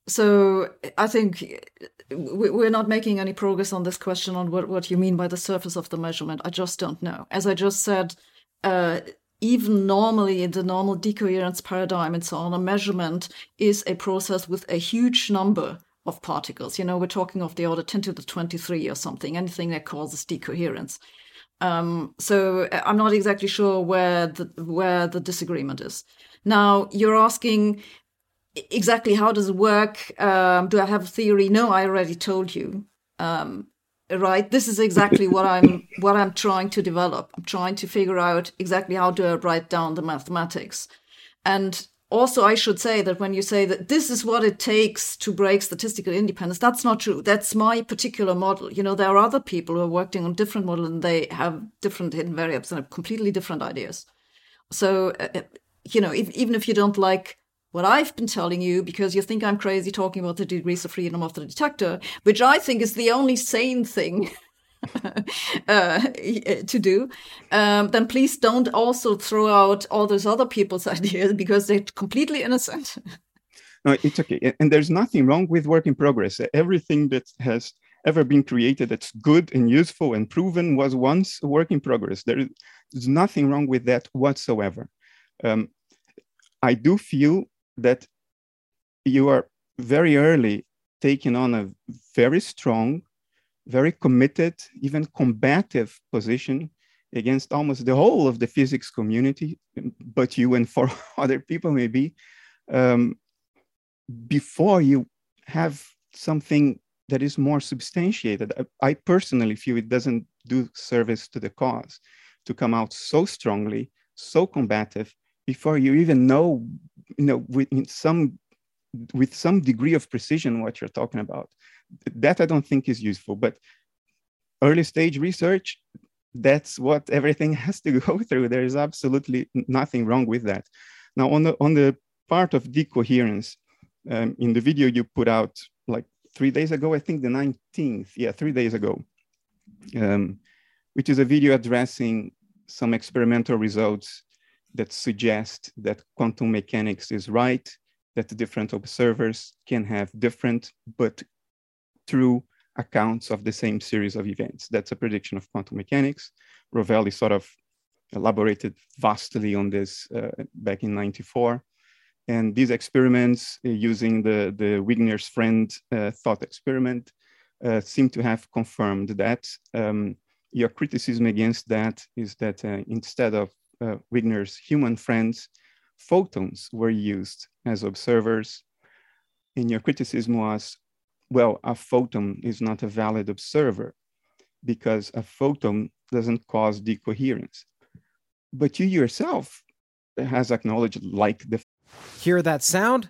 So I think we're not making any progress on this question on what, what you mean by the surface of the measurement. I just don't know. As I just said, uh, even normally in the normal decoherence paradigm and so on, a measurement is a process with a huge number of particles. You know, we're talking of the order 10 to the 23 or something, anything that causes decoherence. Um, so uh, I'm not exactly sure where the where the disagreement is. Now you're asking exactly how does it work? Um, do I have a theory? No, I already told you. Um, right, this is exactly what I'm what I'm trying to develop. I'm trying to figure out exactly how to write down the mathematics, and also i should say that when you say that this is what it takes to break statistical independence that's not true that's my particular model you know there are other people who are working on different models and they have different hidden variables and have completely different ideas so uh, uh, you know if, even if you don't like what i've been telling you because you think i'm crazy talking about the degrees of freedom of the detector which i think is the only sane thing uh, to do, um, then please don't also throw out all those other people's ideas because they're completely innocent. no, it's okay. And there's nothing wrong with work in progress. Everything that has ever been created that's good and useful and proven was once a work in progress. There is nothing wrong with that whatsoever. Um, I do feel that you are very early taking on a very strong very committed, even combative position against almost the whole of the physics community, but you and for other people maybe, um, before you have something that is more substantiated. I, I personally feel it doesn't do service to the cause to come out so strongly, so combative, before you even know, you know, with some with some degree of precision what you're talking about that I don't think is useful. But early stage research, that's what everything has to go through. There is absolutely nothing wrong with that. Now, on the on the part of decoherence, um, in the video you put out like three days ago, I think the 19th, yeah, three days ago, um, which is a video addressing some experimental results that suggest that quantum mechanics is right, that the different observers can have different but true accounts of the same series of events. That's a prediction of quantum mechanics. Rovelli sort of elaborated vastly on this uh, back in 94. And these experiments uh, using the, the Wigner's friend uh, thought experiment uh, seem to have confirmed that. Um, your criticism against that is that uh, instead of uh, Wigner's human friends, photons were used as observers. And your criticism was well, a photon is not a valid observer because a photon doesn't cause decoherence. But you yourself has acknowledged like the. Hear that sound?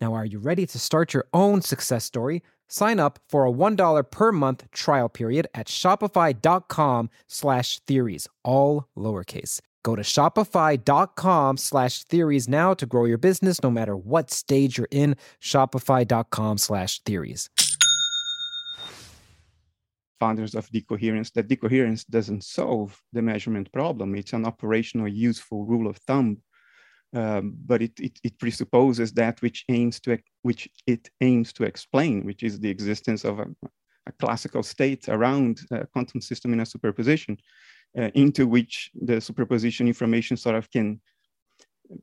Now, are you ready to start your own success story? Sign up for a $1 per month trial period at shopify.com slash theories, all lowercase. Go to shopify.com slash theories now to grow your business no matter what stage you're in. Shopify.com slash theories. Founders of decoherence, that decoherence doesn't solve the measurement problem. It's an operational useful rule of thumb um, but it, it, it, presupposes that which aims to which it aims to explain, which is the existence of a, a classical state around a quantum system in a superposition, uh, into which the superposition information sort of can.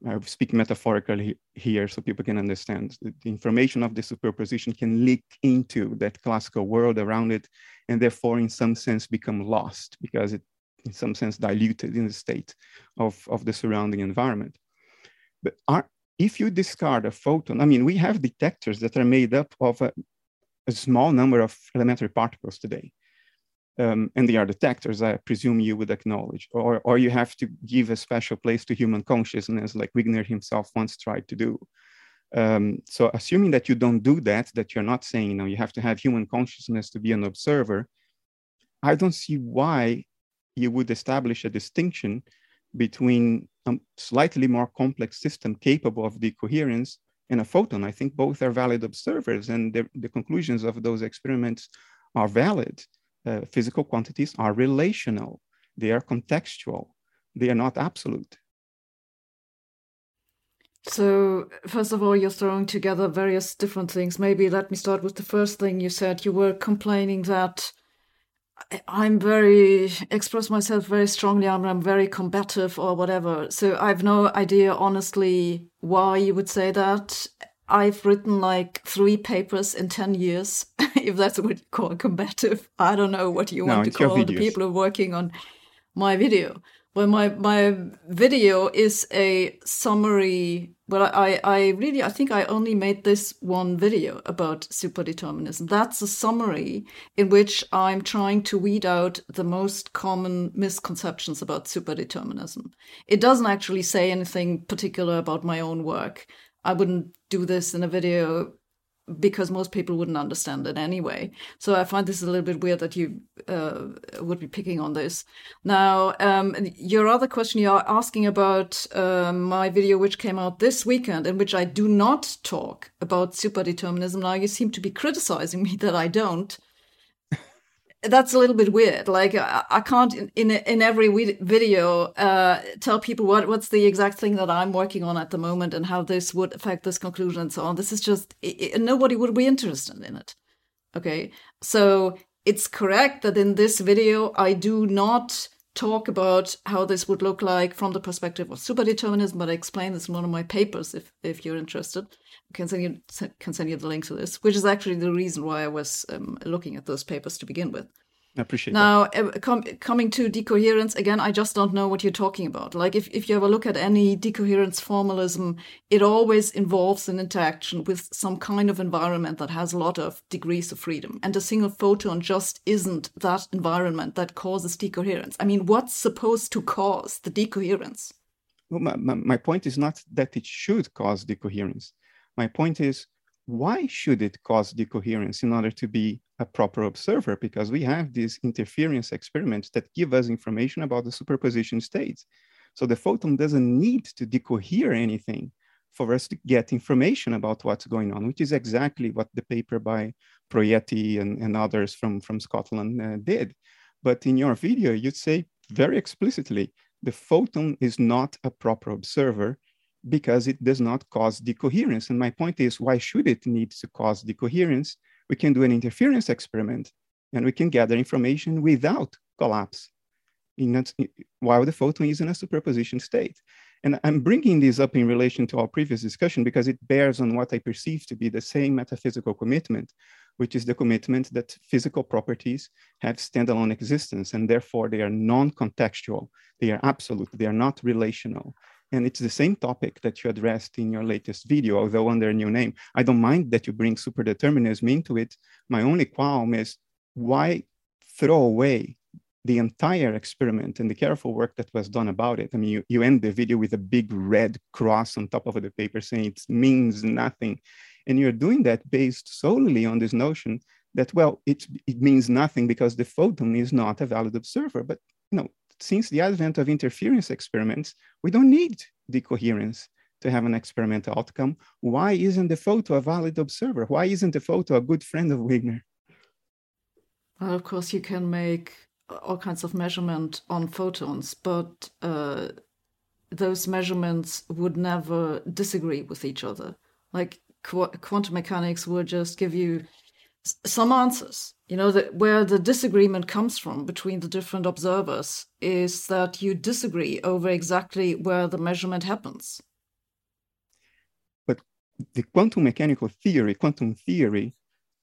I speak metaphorically here so people can understand. The, information of the superposition can leak into that classical world around it, and therefore, in some sense, become lost because it, in some sense, diluted in the state of, of the surrounding environment. But are, if you discard a photon, I mean, we have detectors that are made up of a, a small number of elementary particles today. Um, and they are detectors, I presume you would acknowledge, or, or you have to give a special place to human consciousness, like Wigner himself once tried to do. Um, so assuming that you don't do that, that you're not saying, you know, you have to have human consciousness to be an observer, I don't see why you would establish a distinction between a slightly more complex system capable of decoherence and a photon. I think both are valid observers and the, the conclusions of those experiments are valid. Uh, physical quantities are relational. They are contextual. They are not absolute. So, first of all, you're throwing together various different things. Maybe let me start with the first thing you said. You were complaining that I'm very express myself very strongly. I'm, I'm very combative or whatever. So I've no idea, honestly, why you would say that. I've written like three papers in 10 years, if that's what you call combative. I don't know what you no, want to call the people who are working on my video. Well, my, my video is a summary well, I, I really, I think I only made this one video about superdeterminism. That's a summary in which I'm trying to weed out the most common misconceptions about superdeterminism. It doesn't actually say anything particular about my own work. I wouldn't do this in a video because most people wouldn't understand it anyway. So I find this a little bit weird that you uh, would be picking on this. Now, um, your other question you're asking about uh, my video, which came out this weekend, in which I do not talk about superdeterminism. Now, you seem to be criticizing me that I don't that's a little bit weird. Like I, I can't in, in, in every video uh, tell people what what's the exact thing that I'm working on at the moment and how this would affect this conclusion and so on. This is just it, it, nobody would be interested in it. Okay, so it's correct that in this video I do not talk about how this would look like from the perspective of superdeterminism, but I explain this in one of my papers if if you're interested. Can send you can send you the link to this, which is actually the reason why I was um, looking at those papers to begin with. I appreciate it. now uh, com- coming to decoherence again i just don't know what you're talking about. Like if, if you ever look at any decoherence formalism it always involves an interaction with some kind of environment that has a lot of degrees of freedom. And a single photon just isn't that environment that causes decoherence. I mean what's supposed to cause the decoherence? Well, my, my, my point is not that it should cause decoherence my point is why should it cause decoherence in order to be a proper observer? Because we have these interference experiments that give us information about the superposition states. So the photon doesn't need to decohere anything for us to get information about what's going on, which is exactly what the paper by Proietti and, and others from, from Scotland uh, did. But in your video, you'd say very explicitly, the photon is not a proper observer because it does not cause decoherence. And my point is, why should it need to cause decoherence? We can do an interference experiment and we can gather information without collapse in while the photon is in a superposition state. And I'm bringing this up in relation to our previous discussion because it bears on what I perceive to be the same metaphysical commitment, which is the commitment that physical properties have standalone existence and therefore they are non-contextual, they are absolute, they are not relational. And it's the same topic that you addressed in your latest video, although under a new name. I don't mind that you bring superdeterminism into it. My only qualm is why throw away the entire experiment and the careful work that was done about it. I mean, you, you end the video with a big red cross on top of the paper saying it means nothing. And you're doing that based solely on this notion that, well, it, it means nothing because the photon is not a valid observer. But, you know, since the advent of interference experiments, we don't need decoherence to have an experimental outcome. Why isn't the photo a valid observer? Why isn't the photo a good friend of Wigner? Well, of course, you can make all kinds of measurement on photons, but uh, those measurements would never disagree with each other. Like qu- quantum mechanics would just give you some answers. You know, where the disagreement comes from between the different observers is that you disagree over exactly where the measurement happens. But the quantum mechanical theory, quantum theory,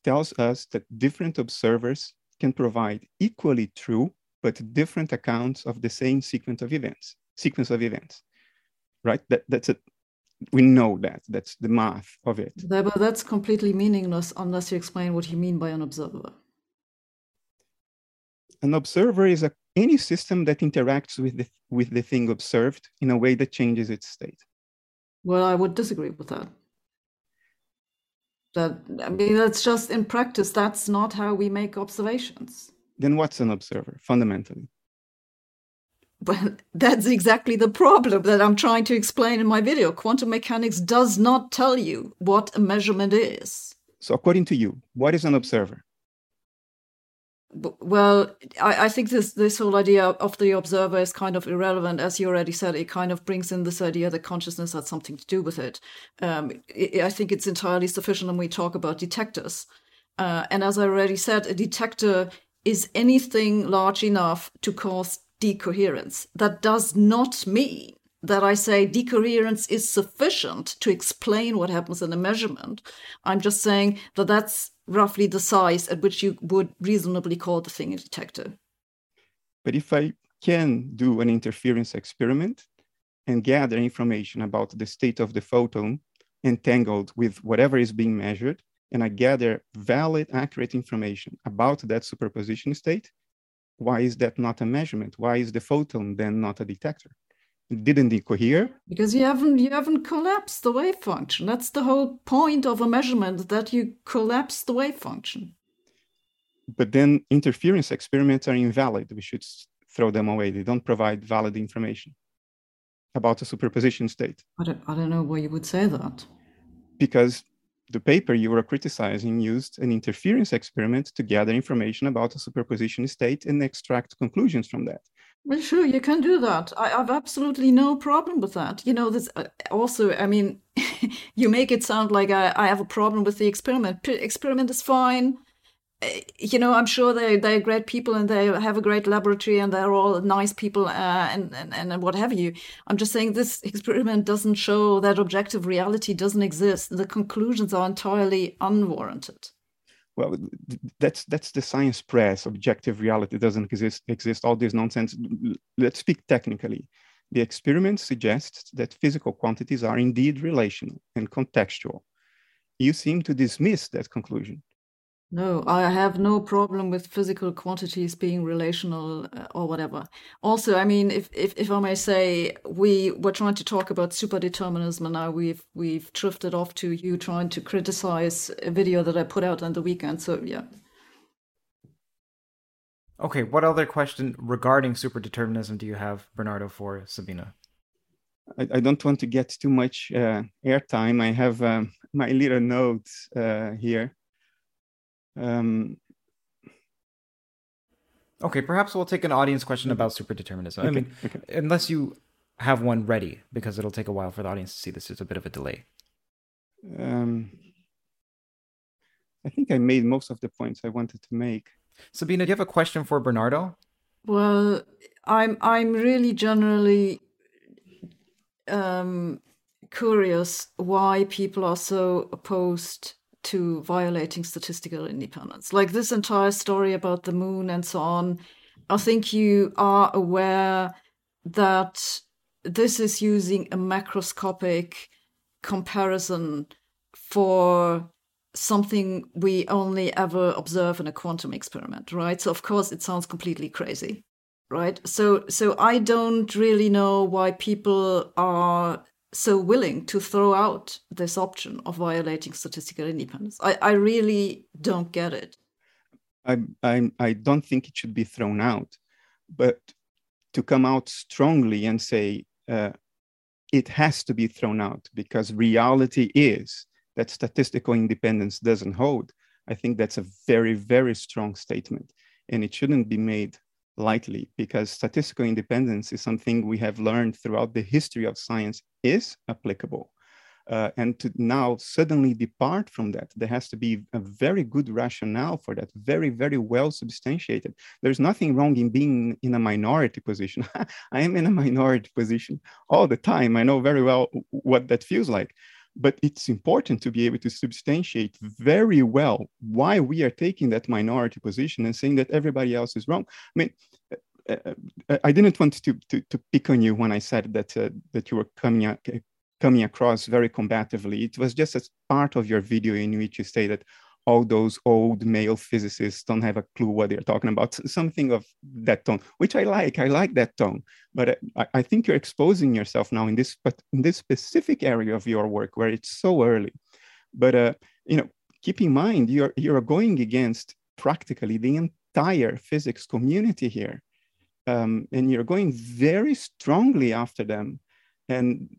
tells us that different observers can provide equally true but different accounts of the same sequence of events, sequence of events, right? That, that's it. We know that. That's the math of it. But that's completely meaningless unless you explain what you mean by an observer. An observer is a, any system that interacts with the, with the thing observed in a way that changes its state. Well, I would disagree with that. That I mean, that's just in practice. That's not how we make observations. Then what's an observer fundamentally? Well, that's exactly the problem that I'm trying to explain in my video. Quantum mechanics does not tell you what a measurement is. So, according to you, what is an observer? well, I, I, think this this whole idea of the observer is kind of irrelevant, as you already said. It kind of brings in this idea that consciousness had something to do with it. Um, it I think it's entirely sufficient when we talk about detectors. Uh, and as I already said, a detector is anything large enough to cause decoherence. That does not mean that I say decoherence is sufficient to explain what happens in a measurement. I'm just saying that that's roughly the size at which you would reasonably call the thing a detector. But if I can do an interference experiment and gather information about the state of the photon entangled with whatever is being measured, and I gather valid, accurate information about that superposition state, why is that not a measurement? Why is the photon then not a detector? didn't it cohere? because you haven't you haven't collapsed the wave function that's the whole point of a measurement that you collapse the wave function but then interference experiments are invalid we should throw them away they don't provide valid information about a superposition state i don't, I don't know why you would say that because the paper you were criticizing used an interference experiment to gather information about a superposition state and extract conclusions from that well, sure, you can do that. I have absolutely no problem with that. You know, this uh, also, I mean, you make it sound like I, I have a problem with the experiment. P- experiment is fine. Uh, you know, I'm sure they they're great people and they have a great laboratory and they're all nice people uh, and, and and what have you. I'm just saying this experiment doesn't show that objective reality doesn't exist. The conclusions are entirely unwarranted. Well that's that's the science press. Objective reality doesn't exist exist. All this nonsense. Let's speak technically. The experiment suggests that physical quantities are indeed relational and contextual. You seem to dismiss that conclusion No, I have no problem with physical quantities being relational uh, or whatever. Also, I mean, if, if if I may say, we were trying to talk about superdeterminism, and now we've we've drifted off to you trying to criticize a video that I put out on the weekend. So yeah. Okay, what other question regarding superdeterminism do you have, Bernardo, for Sabine? I, I don't want to get too much uh, airtime. I have um, my little notes uh, here. Um, okay, perhaps we'll take an audience question about superdeterminism. Okay, I mean, okay. unless you have one ready, because it'll take a while for the audience to see this. It's a bit of a delay. Um, I think I made most of the points I wanted to make. Sabine, do you have a question for Bernardo? Well, I'm I'm really generally um, curious why people are so opposed to violating statistical independence. Like this entire story about the moon and so on, I think you are aware that this is using a macroscopic comparison for something we only ever observe in a quantum experiment, right? So of course it sounds completely crazy, right? So so I don't really know why people are so willing to throw out this option of violating statistical independence. I, I really don't get it. I, I, I don't think it should be thrown out, but to come out strongly and say uh, it has to be thrown out because reality is that statistical independence doesn't hold, I think that's a very, very strong statement. And it shouldn't be made lightly because statistical independence is something we have learned throughout the history of science is applicable. Uh, and to now suddenly depart from that, there has to be a very good rationale for that, very, very well substantiated. There's nothing wrong in being in a minority position. I am in a minority position all the time. I know very well what that feels like. But it's important to be able to substantiate very well why we are taking that minority position and saying that everybody else is wrong. I mean, uh, uh, I didn't want to, to, to pick on you when I said that uh, that you were coming uh, coming across very combatively. It was just as part of your video in which you stated all those old male physicists don't have a clue what they're talking about. Something of that tone, which I like. I like that tone. But I, I think you're exposing yourself now in this, but in this specific area of your work where it's so early. But uh, you know, keep in mind you're you're going against practically the entire physics community here, um, and you're going very strongly after them. And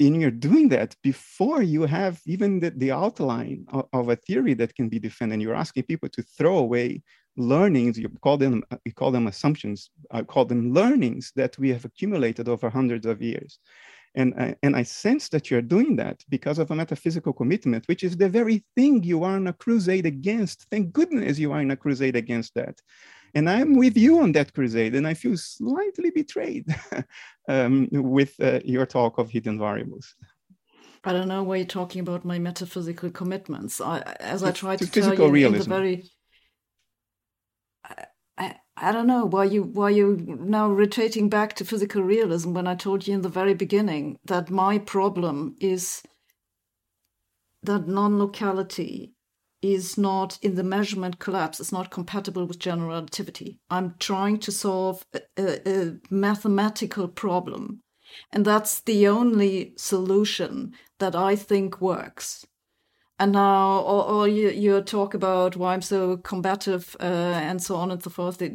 and you're doing that before you have even the, the outline of, of, a theory that can be defended. You're asking people to throw away learnings. You call them you call them assumptions. I call them learnings that we have accumulated over hundreds of years. And, I, and I sense that you're doing that because of a metaphysical commitment, which is the very thing you are in a crusade against. Thank goodness you are in a crusade against that. And I'm with you on that crusade, and I feel slightly betrayed um, with uh, your talk of hidden variables. I don't know why you're talking about my metaphysical commitments. I, as I tried to, to tell you realism. in the very, I, I, I don't know why you why you now retreating back to physical realism when I told you in the very beginning that my problem is that non-locality is not in the measurement collapse, it's not compatible with general relativity. I'm trying to solve a, a, a mathematical problem. And that's the only solution that I think works and now or, or you, you talk about why i'm so combative uh, and so on and so forth it,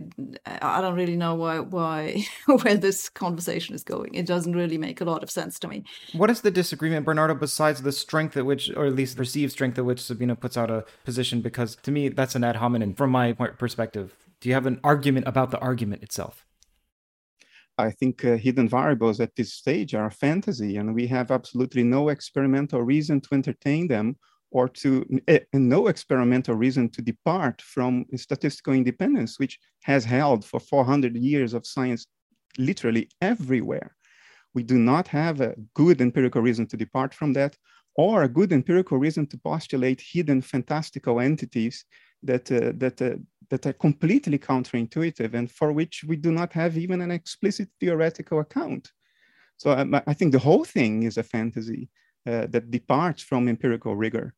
i don't really know why why where this conversation is going. It doesn't really make a lot of sense to me. What is the disagreement bernardo besides the strength at which or at least perceived strength at which Sabine puts out a position? Because to me that's an ad hominem from my perspective. Do you have an argument about the argument itself? I think uh, hidden variables at this stage are a fantasy, and we have absolutely no experimental reason to entertain them or to uh, no experimental reason to depart from statistical independence, which has held for 400 years of science literally everywhere. We do not have a good empirical reason to depart from that, or a good empirical reason to postulate hidden fantastical entities that, uh, that, uh, that are completely counterintuitive and for which we do not have even an explicit theoretical account. So um, I think the whole thing is a fantasy uh, that departs from empirical rigor.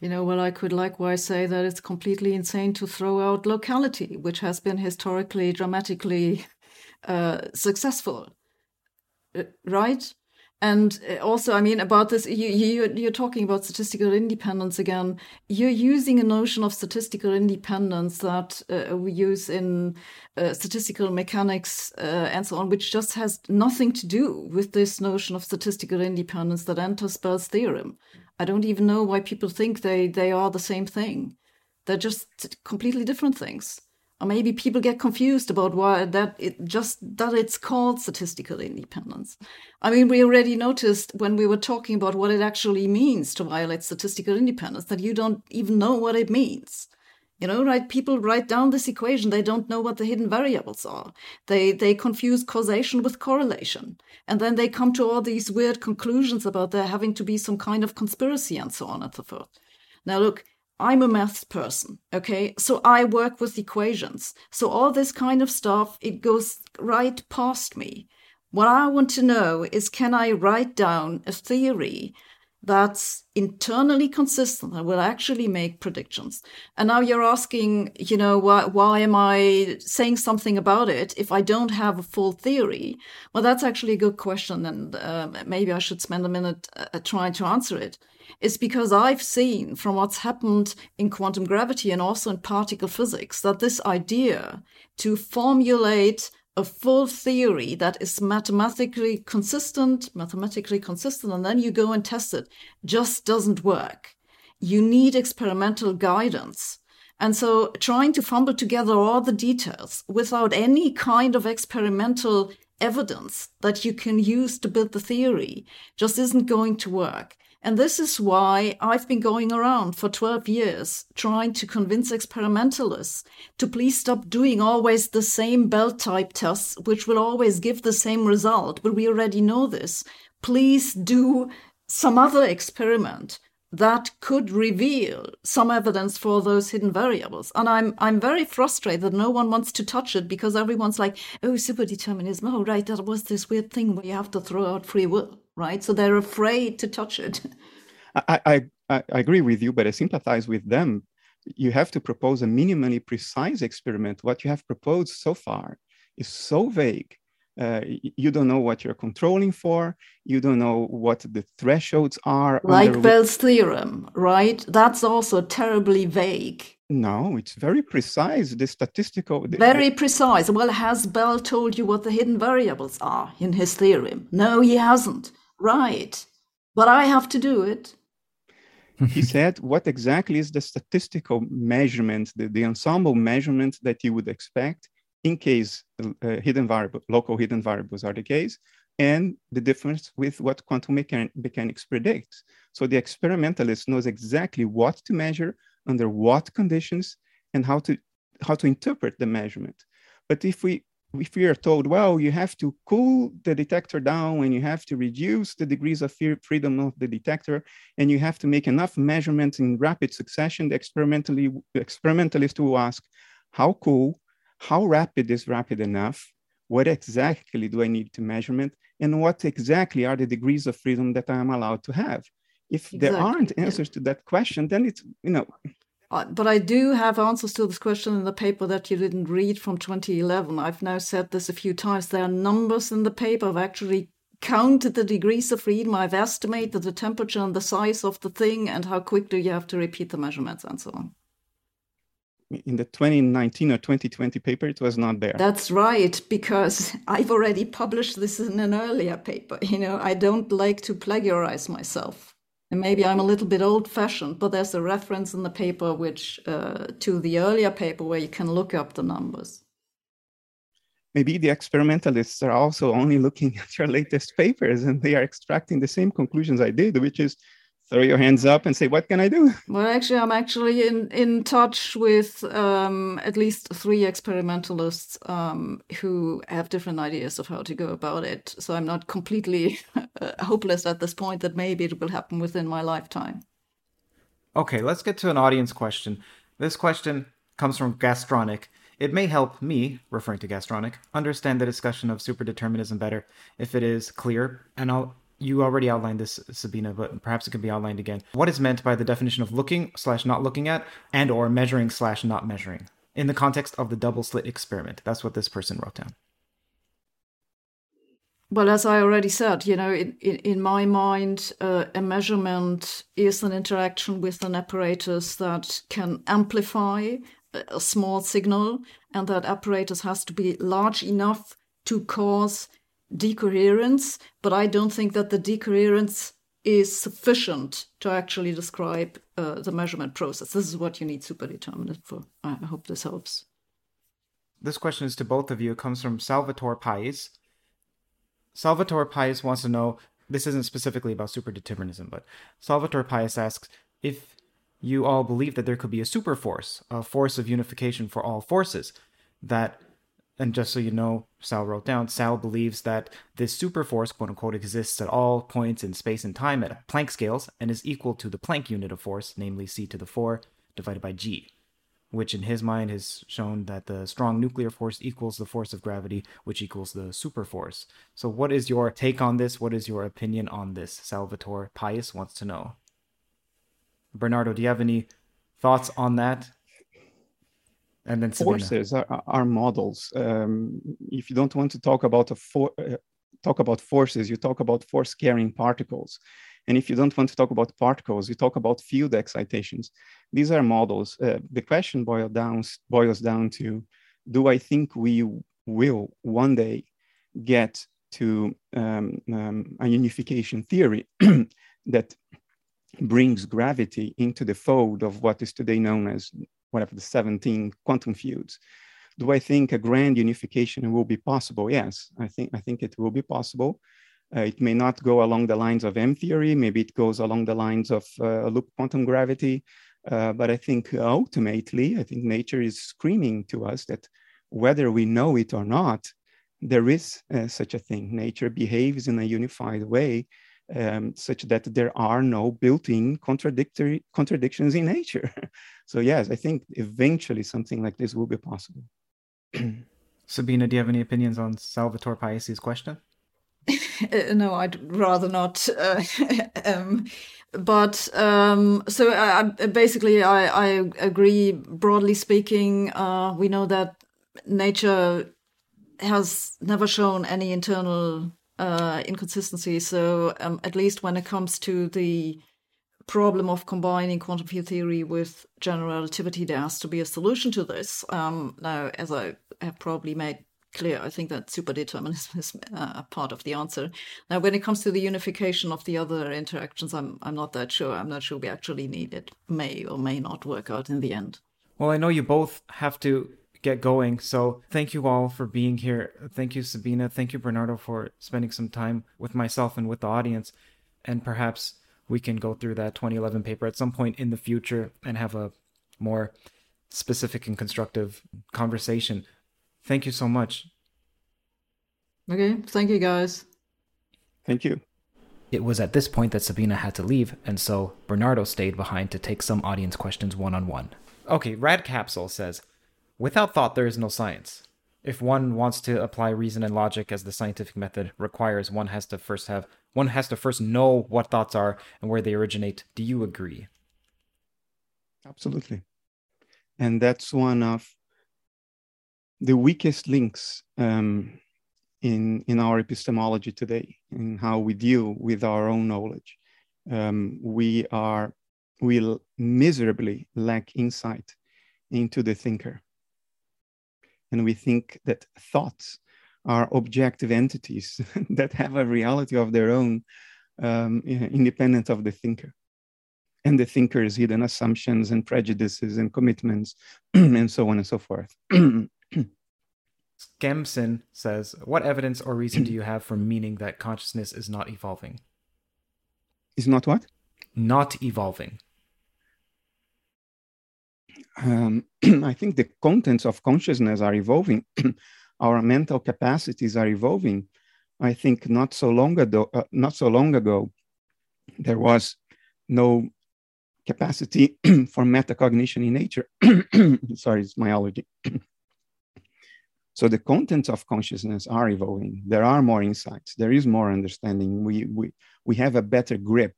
You know, well, I could likewise say that it's completely insane to throw out locality, which has been historically dramatically uh, successful, uh, right? And uh, also, I mean, about this, you, you, you're talking about statistical independence again. You're using a notion of statistical independence that uh, we use in uh, statistical mechanics uh, and so on, which just has nothing to do with this notion of statistical independence that enters Bell's theorem. I don't even know why people think they, they are the same thing. They're just completely different things or maybe people get confused about why that it just that it's called statistical independence. I mean, we already noticed when we were talking about what it actually means to violate statistical independence that you don't even know what it means. You know, right? People write down this equation. They don't know what the hidden variables are. They they confuse causation with correlation, and then they come to all these weird conclusions about there having to be some kind of conspiracy and so on and so forth. Now, look, I'm a maths person, okay? So I work with equations. So all this kind of stuff, it goes right past me. What I want to know is can I write down a theory that's internally consistent and will actually make predictions. And now you're asking, you know, why, why am I saying something about it if I don't have a full theory? Well, that's actually a good question, and uh, maybe I should spend a minute uh, trying to answer it is because I've seen from what's happened in quantum gravity and also in particle physics that this idea to formulate a full theory that is mathematically consistent, mathematically consistent, and then you go and test it just doesn't work. You need experimental guidance. And so trying to fumble together all the details without any kind of experimental evidence that you can use to build the theory just isn't going to work. And this is why I've been going around for 12 years trying to convince experimentalists to please stop doing always the same Bell type tests, which will always give the same result. But we already know this. Please do some other experiment that could reveal some evidence for those hidden variables. And I'm I'm very frustrated that no one wants to touch it because everyone's like, oh, superdeterminism. Oh, right, that was this weird thing where you have to throw out free will right? So they're afraid to touch it. I, I, I agree with you, but I sympathize with them. You have to propose a minimally precise experiment. What you have proposed so far is so vague. Uh, you don't know what you're controlling for. You don't know what the thresholds are. Like Bell's theorem, right? That's also terribly vague. No, it's very precise. The statistical. Very precise. Well, has Bell told you what the hidden variables are in his theorem? No, he hasn't. Right. But I have to do it. he said, What exactly is the statistical measurement, the, the ensemble measurement that you would expect in case uh, hidden variable, local hidden variables are the case, and the difference with what quantum mechan- mechanics predicts. So the experimentalist knows exactly what to measure, under what conditions, and how to how to interpret the measurement. But if we if we are told, well, you have to cool the detector down and you have to reduce the degrees of freedom of the detector and you have to make enough measurements in rapid succession, the experimentally, experimentalist will ask, how cool, how rapid is rapid enough? What exactly do I need to measurement? And what exactly are the degrees of freedom that I am allowed to have? If exactly. there aren't answers to that question, then it's, you know, uh, but I do have answers to this question in the paper that you didn't read from 2011. I've now said this a few times. There are numbers in the paper. I've actually counted the degrees of freedom. I've estimated the temperature and the size of the thing and how quickly you have to repeat the measurements and so on. In the 2019 or 2020 paper, it was not there. That's right, because I've already published this in an earlier paper. You know, I don't like to plagiarize myself. And maybe I'm a little bit old fashioned, but there's a reference in the paper which uh, to the earlier paper where you can look up the numbers. Maybe the experimentalists are also only looking at your latest papers and they are extracting the same conclusions I did, which is throw your hands up and say, "What can I do?" Well, actually, I'm actually in in touch with um, at least three experimentalists um, who have different ideas of how to go about it. So I'm not completely hopeless at this point that maybe it will happen within my lifetime. Okay, let's get to an audience question. This question comes from Gastronic. It may help me, referring to Gastronic, understand the discussion of superdeterminism better if it is clear, and I'll you already outlined this, Sabine, but perhaps it could be outlined again. What is meant by the definition of looking slash not looking at and or measuring slash not measuring in the context of the double slit experiment? That's what this person wrote down. Well, as I already said, you know, in, in, in my mind, uh, a measurement is an interaction with an apparatus that can amplify a small signal, and that apparatus has to be large enough to cause decoherence, but I don't think that the decoherence is sufficient to actually describe uh, the measurement process. This is what you need superdeterminism for. I hope this helps. This question is to both of you. It comes from Salvatore Pais. Salvatore Pais wants to know this isn't specifically about superdeterminism, but Salvatore Pais asks if you all believe that there could be a super force, a force of unification for all forces that and just so you know, Sal wrote down, Sal believes that this super force, quote unquote, exists at all points in space and time at Planck scales and is equal to the Planck unit of force, namely c to the 4 divided by g, which in his mind has shown that the strong nuclear force equals the force of gravity, which equals the super force. So, what is your take on this? What is your opinion on this? Salvatore Pais wants to know. Bernardo, do you have any thoughts on that? And then forces are, are models. Um, if you don't want to talk about a for, uh, talk about forces, you talk about force carrying particles. And if you don't want to talk about particles, you talk about field excitations. These are models. Uh, the question boils down, boils down to, do I think we will one day get to um, um, a unification theory that brings gravity into the fold of what is today known as whatever the 17 quantum fields. Do I think a grand unification will be possible? Yes, I think, I think it will be possible. Uh, it may not go along the lines of M theory, maybe it goes along the lines of uh, loop quantum gravity. Uh, but I think ultimately, I think nature is screaming to us that whether we know it or not, there is uh, such a thing. Nature behaves in a unified way um, such that there are no built-in contradictory contradictions in nature. so yes, I think eventually something like this will be possible. Sabine, do you have any opinions on Salvatore Pais's question? Uh, no, I'd rather not. Uh, um, but um, so I, basically, I, I, agree. Broadly speaking, uh, we know that nature has never shown any internal uh, inconsistency. So um, at least when it comes to the problem of combining quantum field theory with general relativity, there has to be a solution to this. Um, now, as I have probably made clear, I think that superdeterminism is uh, part of the answer. Now, when it comes to the unification of the other interactions, I'm I'm not that sure. I'm not sure we actually need it. May or may not work out in the end. Well, I know you both have to get going. So thank you all for being here. Thank you, Sabine. Thank you, Bernardo, for spending some time with myself and with the audience. And perhaps we can go through that 2011 paper at some point in the future and have a more specific and constructive conversation. Thank you so much. Okay. Thank you, guys. Thank you. It was at this point that Sabine had to leave, and so Bernardo stayed behind to take some audience questions one on one. Okay, Rad Capsule says, Without thought, there is no science. If one wants to apply reason and logic as the scientific method requires, one has to first have one has to first know what thoughts are and where they originate. Do you agree? Absolutely. And that's one of the weakest links um, in in our epistemology today, in how we deal with our own knowledge. Um, we are we miserably lack insight into the thinker and we think that thoughts are objective entities that have a reality of their own, um, independent of the thinker. And the thinker's hidden assumptions and prejudices and commitments, and so on and so forth. Skemson says, What evidence or reason do you have for meaning that consciousness is not evolving? Is not what? Not evolving um, I think the contents of consciousness are evolving. Our mental capacities are evolving. I think not so long ago, uh, not so long ago, there was no capacity for metacognition in nature. Sorry, it's my allergy. So the contents of consciousness are evolving. There are more insights. There is more understanding. We, we, we have a better grip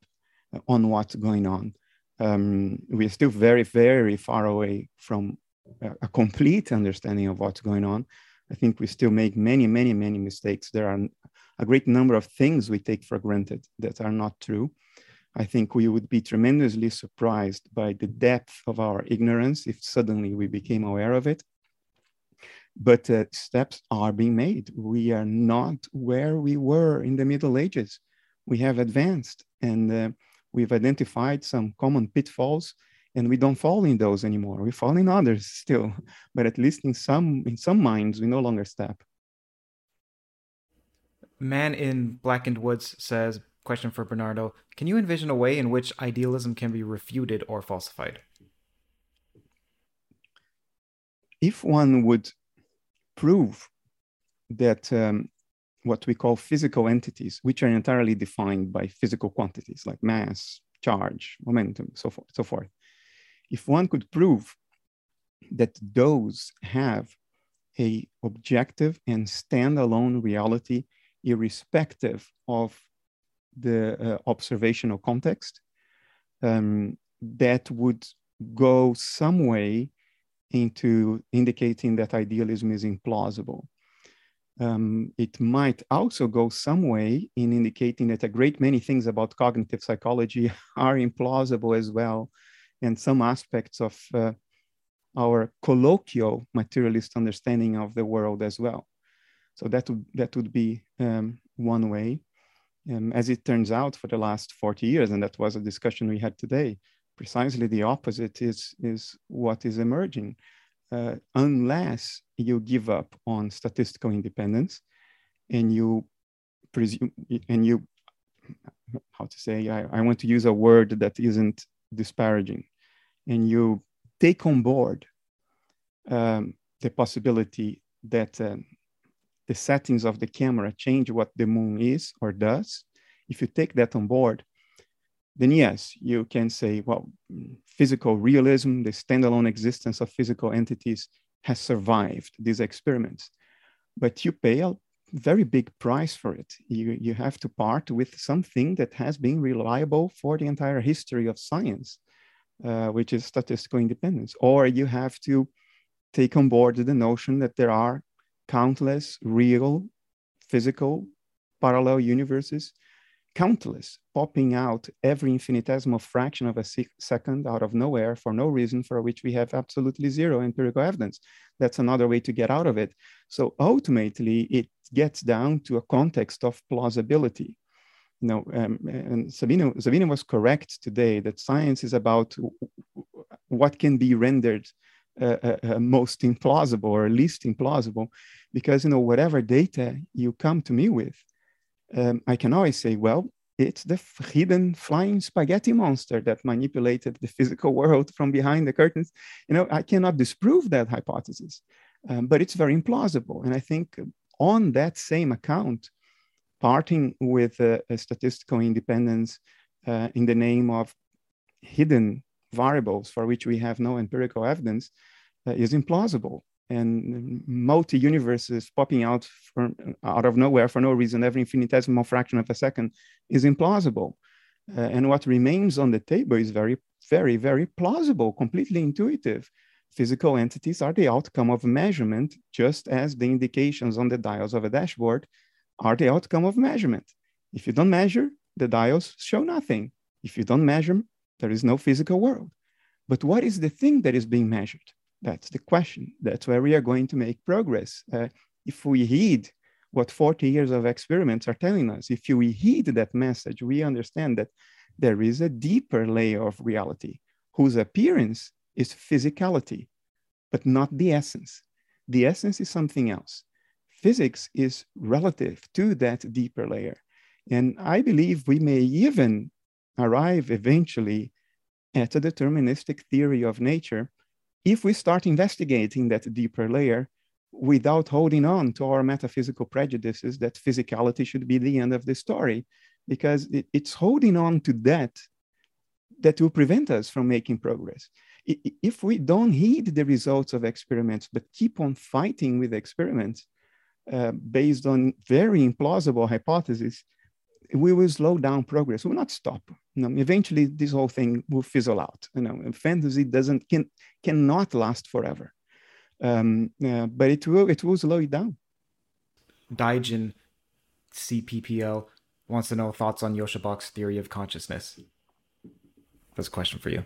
on what's going on. Um, we're still very, very far away from a, complete understanding of what's going on. I think we still make many, many, many mistakes. There are a great number of things we take for granted that are not true. I think we would be tremendously surprised by the depth of our ignorance if suddenly we became aware of it. But uh, steps are being made. We are not where we were in the Middle Ages. We have advanced and uh, we've identified some common pitfalls and we don't fall in those anymore. We fall in others still, but at least in some in some minds we no longer step. Man in Blackened Woods says, question for Bernardo, can you envision a way in which idealism can be refuted or falsified? If one would prove that um, what we call physical entities, which are entirely defined by physical quantities like mass, charge, momentum, so forth, so forth. If one could prove that those have a objective and standalone reality, irrespective of the uh, observational context, um, that would go some way into indicating that idealism is implausible um, it might also go some way in indicating that a great many things about cognitive psychology are implausible as well, and some aspects of uh, our colloquial materialist understanding of the world as well. So that would that would be um, one way. Um, as it turns out, for the last 40 years, and that was a discussion we had today, precisely the opposite is is what is emerging uh, unless you give up on statistical independence and you presume and you how to say I, I want to use a word that isn't disparaging and you take on board um, the possibility that um, the settings of the camera change what the moon is or does if you take that on board then yes, you can say, well, physical realism, the standalone existence of physical entities has survived these experiments. But you pay a very big price for it. You, you have to part with something that has been reliable for the entire history of science, uh, which is statistical independence. Or you have to take on board the notion that there are countless real, physical, parallel universes countless, popping out every infinitesimal fraction of a second out of nowhere for no reason for which we have absolutely zero empirical evidence. That's another way to get out of it. So ultimately, it gets down to a context of plausibility. You know, um, and Sabine, Sabine was correct today that science is about what can be rendered uh, uh, uh, most implausible or least implausible, because you know whatever data you come to me with, um, I can always say, well, it's the hidden flying spaghetti monster that manipulated the physical world from behind the curtains. You know, I cannot disprove that hypothesis, um, but it's very implausible. And I think on that same account, parting with uh, a statistical independence uh, in the name of hidden variables for which we have no empirical evidence uh, is implausible and multi universes popping out from out of nowhere for no reason every infinitesimal fraction of a second is implausible. Uh, and what remains on the table is very very very plausible completely intuitive. Physical entities are the outcome of measurement just as the indications on the dials of a dashboard are the outcome of measurement. If you don't measure the dials show nothing. If you don't measure there is no physical world. But what is the thing that is being measured that's the question. That's where we are going to make progress. Uh, if we heed what 40 years of experiments are telling us, if we heed that message, we understand that there is a deeper layer of reality whose appearance is physicality, but not the essence. The essence is something else. Physics is relative to that deeper layer. And I believe we may even arrive eventually at a deterministic theory of nature if we start investigating that deeper layer without holding on to our metaphysical prejudices that physicality should be the end of the story, because it, it's holding on to that that will prevent us from making progress. If we don't heed the results of experiments, but keep on fighting with experiments uh, based on very implausible hypotheses, we will slow down progress. We will not stop. You know, eventually, this whole thing will fizzle out. You know, fantasy doesn't can cannot last forever, um, uh, but it will it will slow it down. Daijin CPPL wants to know thoughts on Joscha Bach's theory of consciousness. That's a question for you.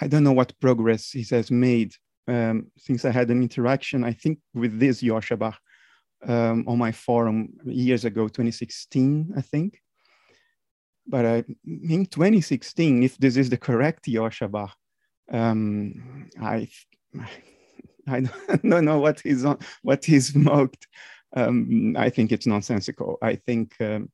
I don't know what progress he has made um, since I had an interaction, I think, with this Joscha Bach um, on my forum years ago, 2016, I think. But uh, in 2016, if this is the correct Joscha Bach, um, I, I don't know what he's on, what he's smoked. Um, I think it's nonsensical. I think um,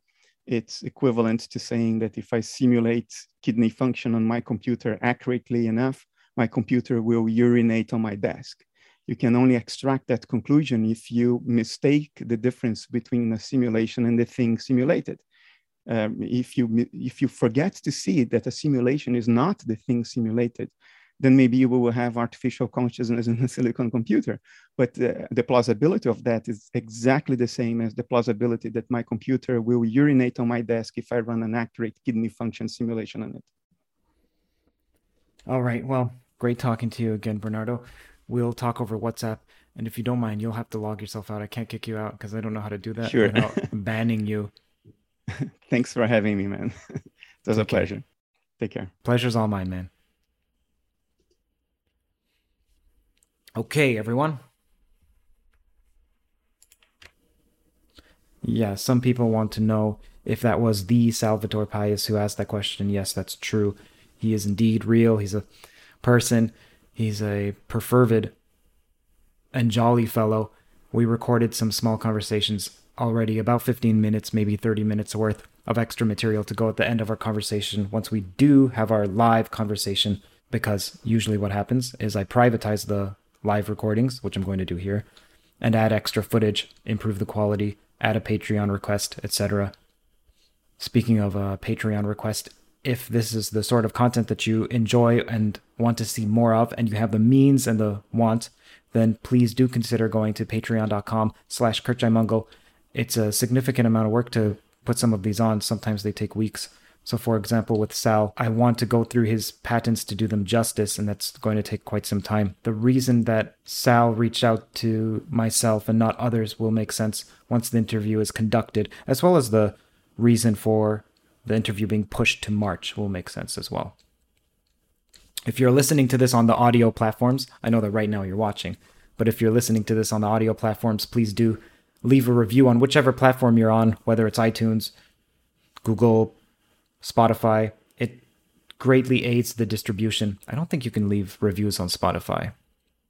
it's equivalent to saying that if I simulate kidney function on my computer accurately enough, my computer will urinate on my desk. You can only extract that conclusion if you mistake the difference between a simulation and the thing simulated. Um, if you if you forget to see that a simulation is not the thing simulated, then maybe we will have artificial consciousness in a silicon computer. But uh, the plausibility of that is exactly the same as the plausibility that my computer will urinate on my desk if I run an accurate kidney function simulation on it. All right. Well, great talking to you again, Bernardo. We'll talk over WhatsApp. And if you don't mind, you'll have to log yourself out. I can't kick you out because I don't know how to do that sure. without banning you. Thanks for having me, man. it was Take a pleasure. Care. Take care. Pleasure's all mine, man. Okay, everyone. Yeah, some people want to know if that was the Salvatore Pais who asked that question. Yes, that's true. He is indeed real. He's a person. He's a perfervid and jolly fellow. We recorded some small conversations already, about 15 minutes, maybe 30 minutes worth of extra material to go at the end of our conversation once we do have our live conversation. Because usually what happens is I privatize the live recordings, which I'm going to do here, and add extra footage, improve the quality, add a Patreon request, etc. Speaking of a Patreon request, if this is the sort of content that you enjoy and want to see more of, and you have the means and the want, then please do consider going to patreon.com slash curtjaimungal. It's a significant amount of work to put some of these on. Sometimes they take weeks. So, for example, with Sal, I want to go through his patents to do them justice, and that's going to take quite some time. The reason that Sal reached out to myself and not others will make sense once the interview is conducted, as well as the reason for the interview being pushed to March will make sense as well. If you're listening to this on the audio platforms, I know that right now you're watching, but if you're listening to this on the audio platforms, please do leave a review on whichever platform you're on, whether it's iTunes, Google Spotify. It greatly aids the distribution. I don't think you can leave reviews on Spotify.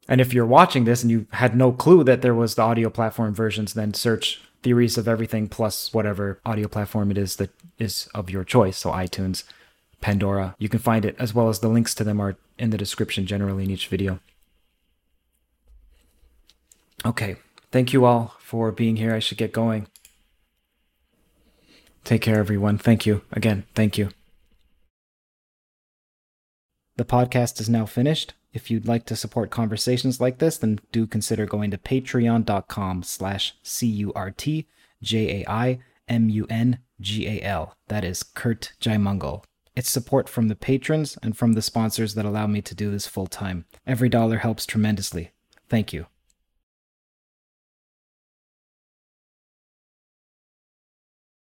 And if you're watching this and you had no clue that there was the audio platform versions, then search Theories of Everything plus whatever audio platform it is that is of your choice. So iTunes, Pandora, you can find it, as well as the links to them are in the description generally in each video. Okay, thank you all for being here. I should get going. Take care, everyone. Thank you. Again, thank you. The podcast is now finished. If you'd like to support conversations like this, then do consider going to patreon.com slash C-U-R-T-J-A-I-M-U-N-G-A-L. That is Curt Jaimungal. It's support from the patrons and from the sponsors that allow me to do this full time. Every dollar helps tremendously. Thank you.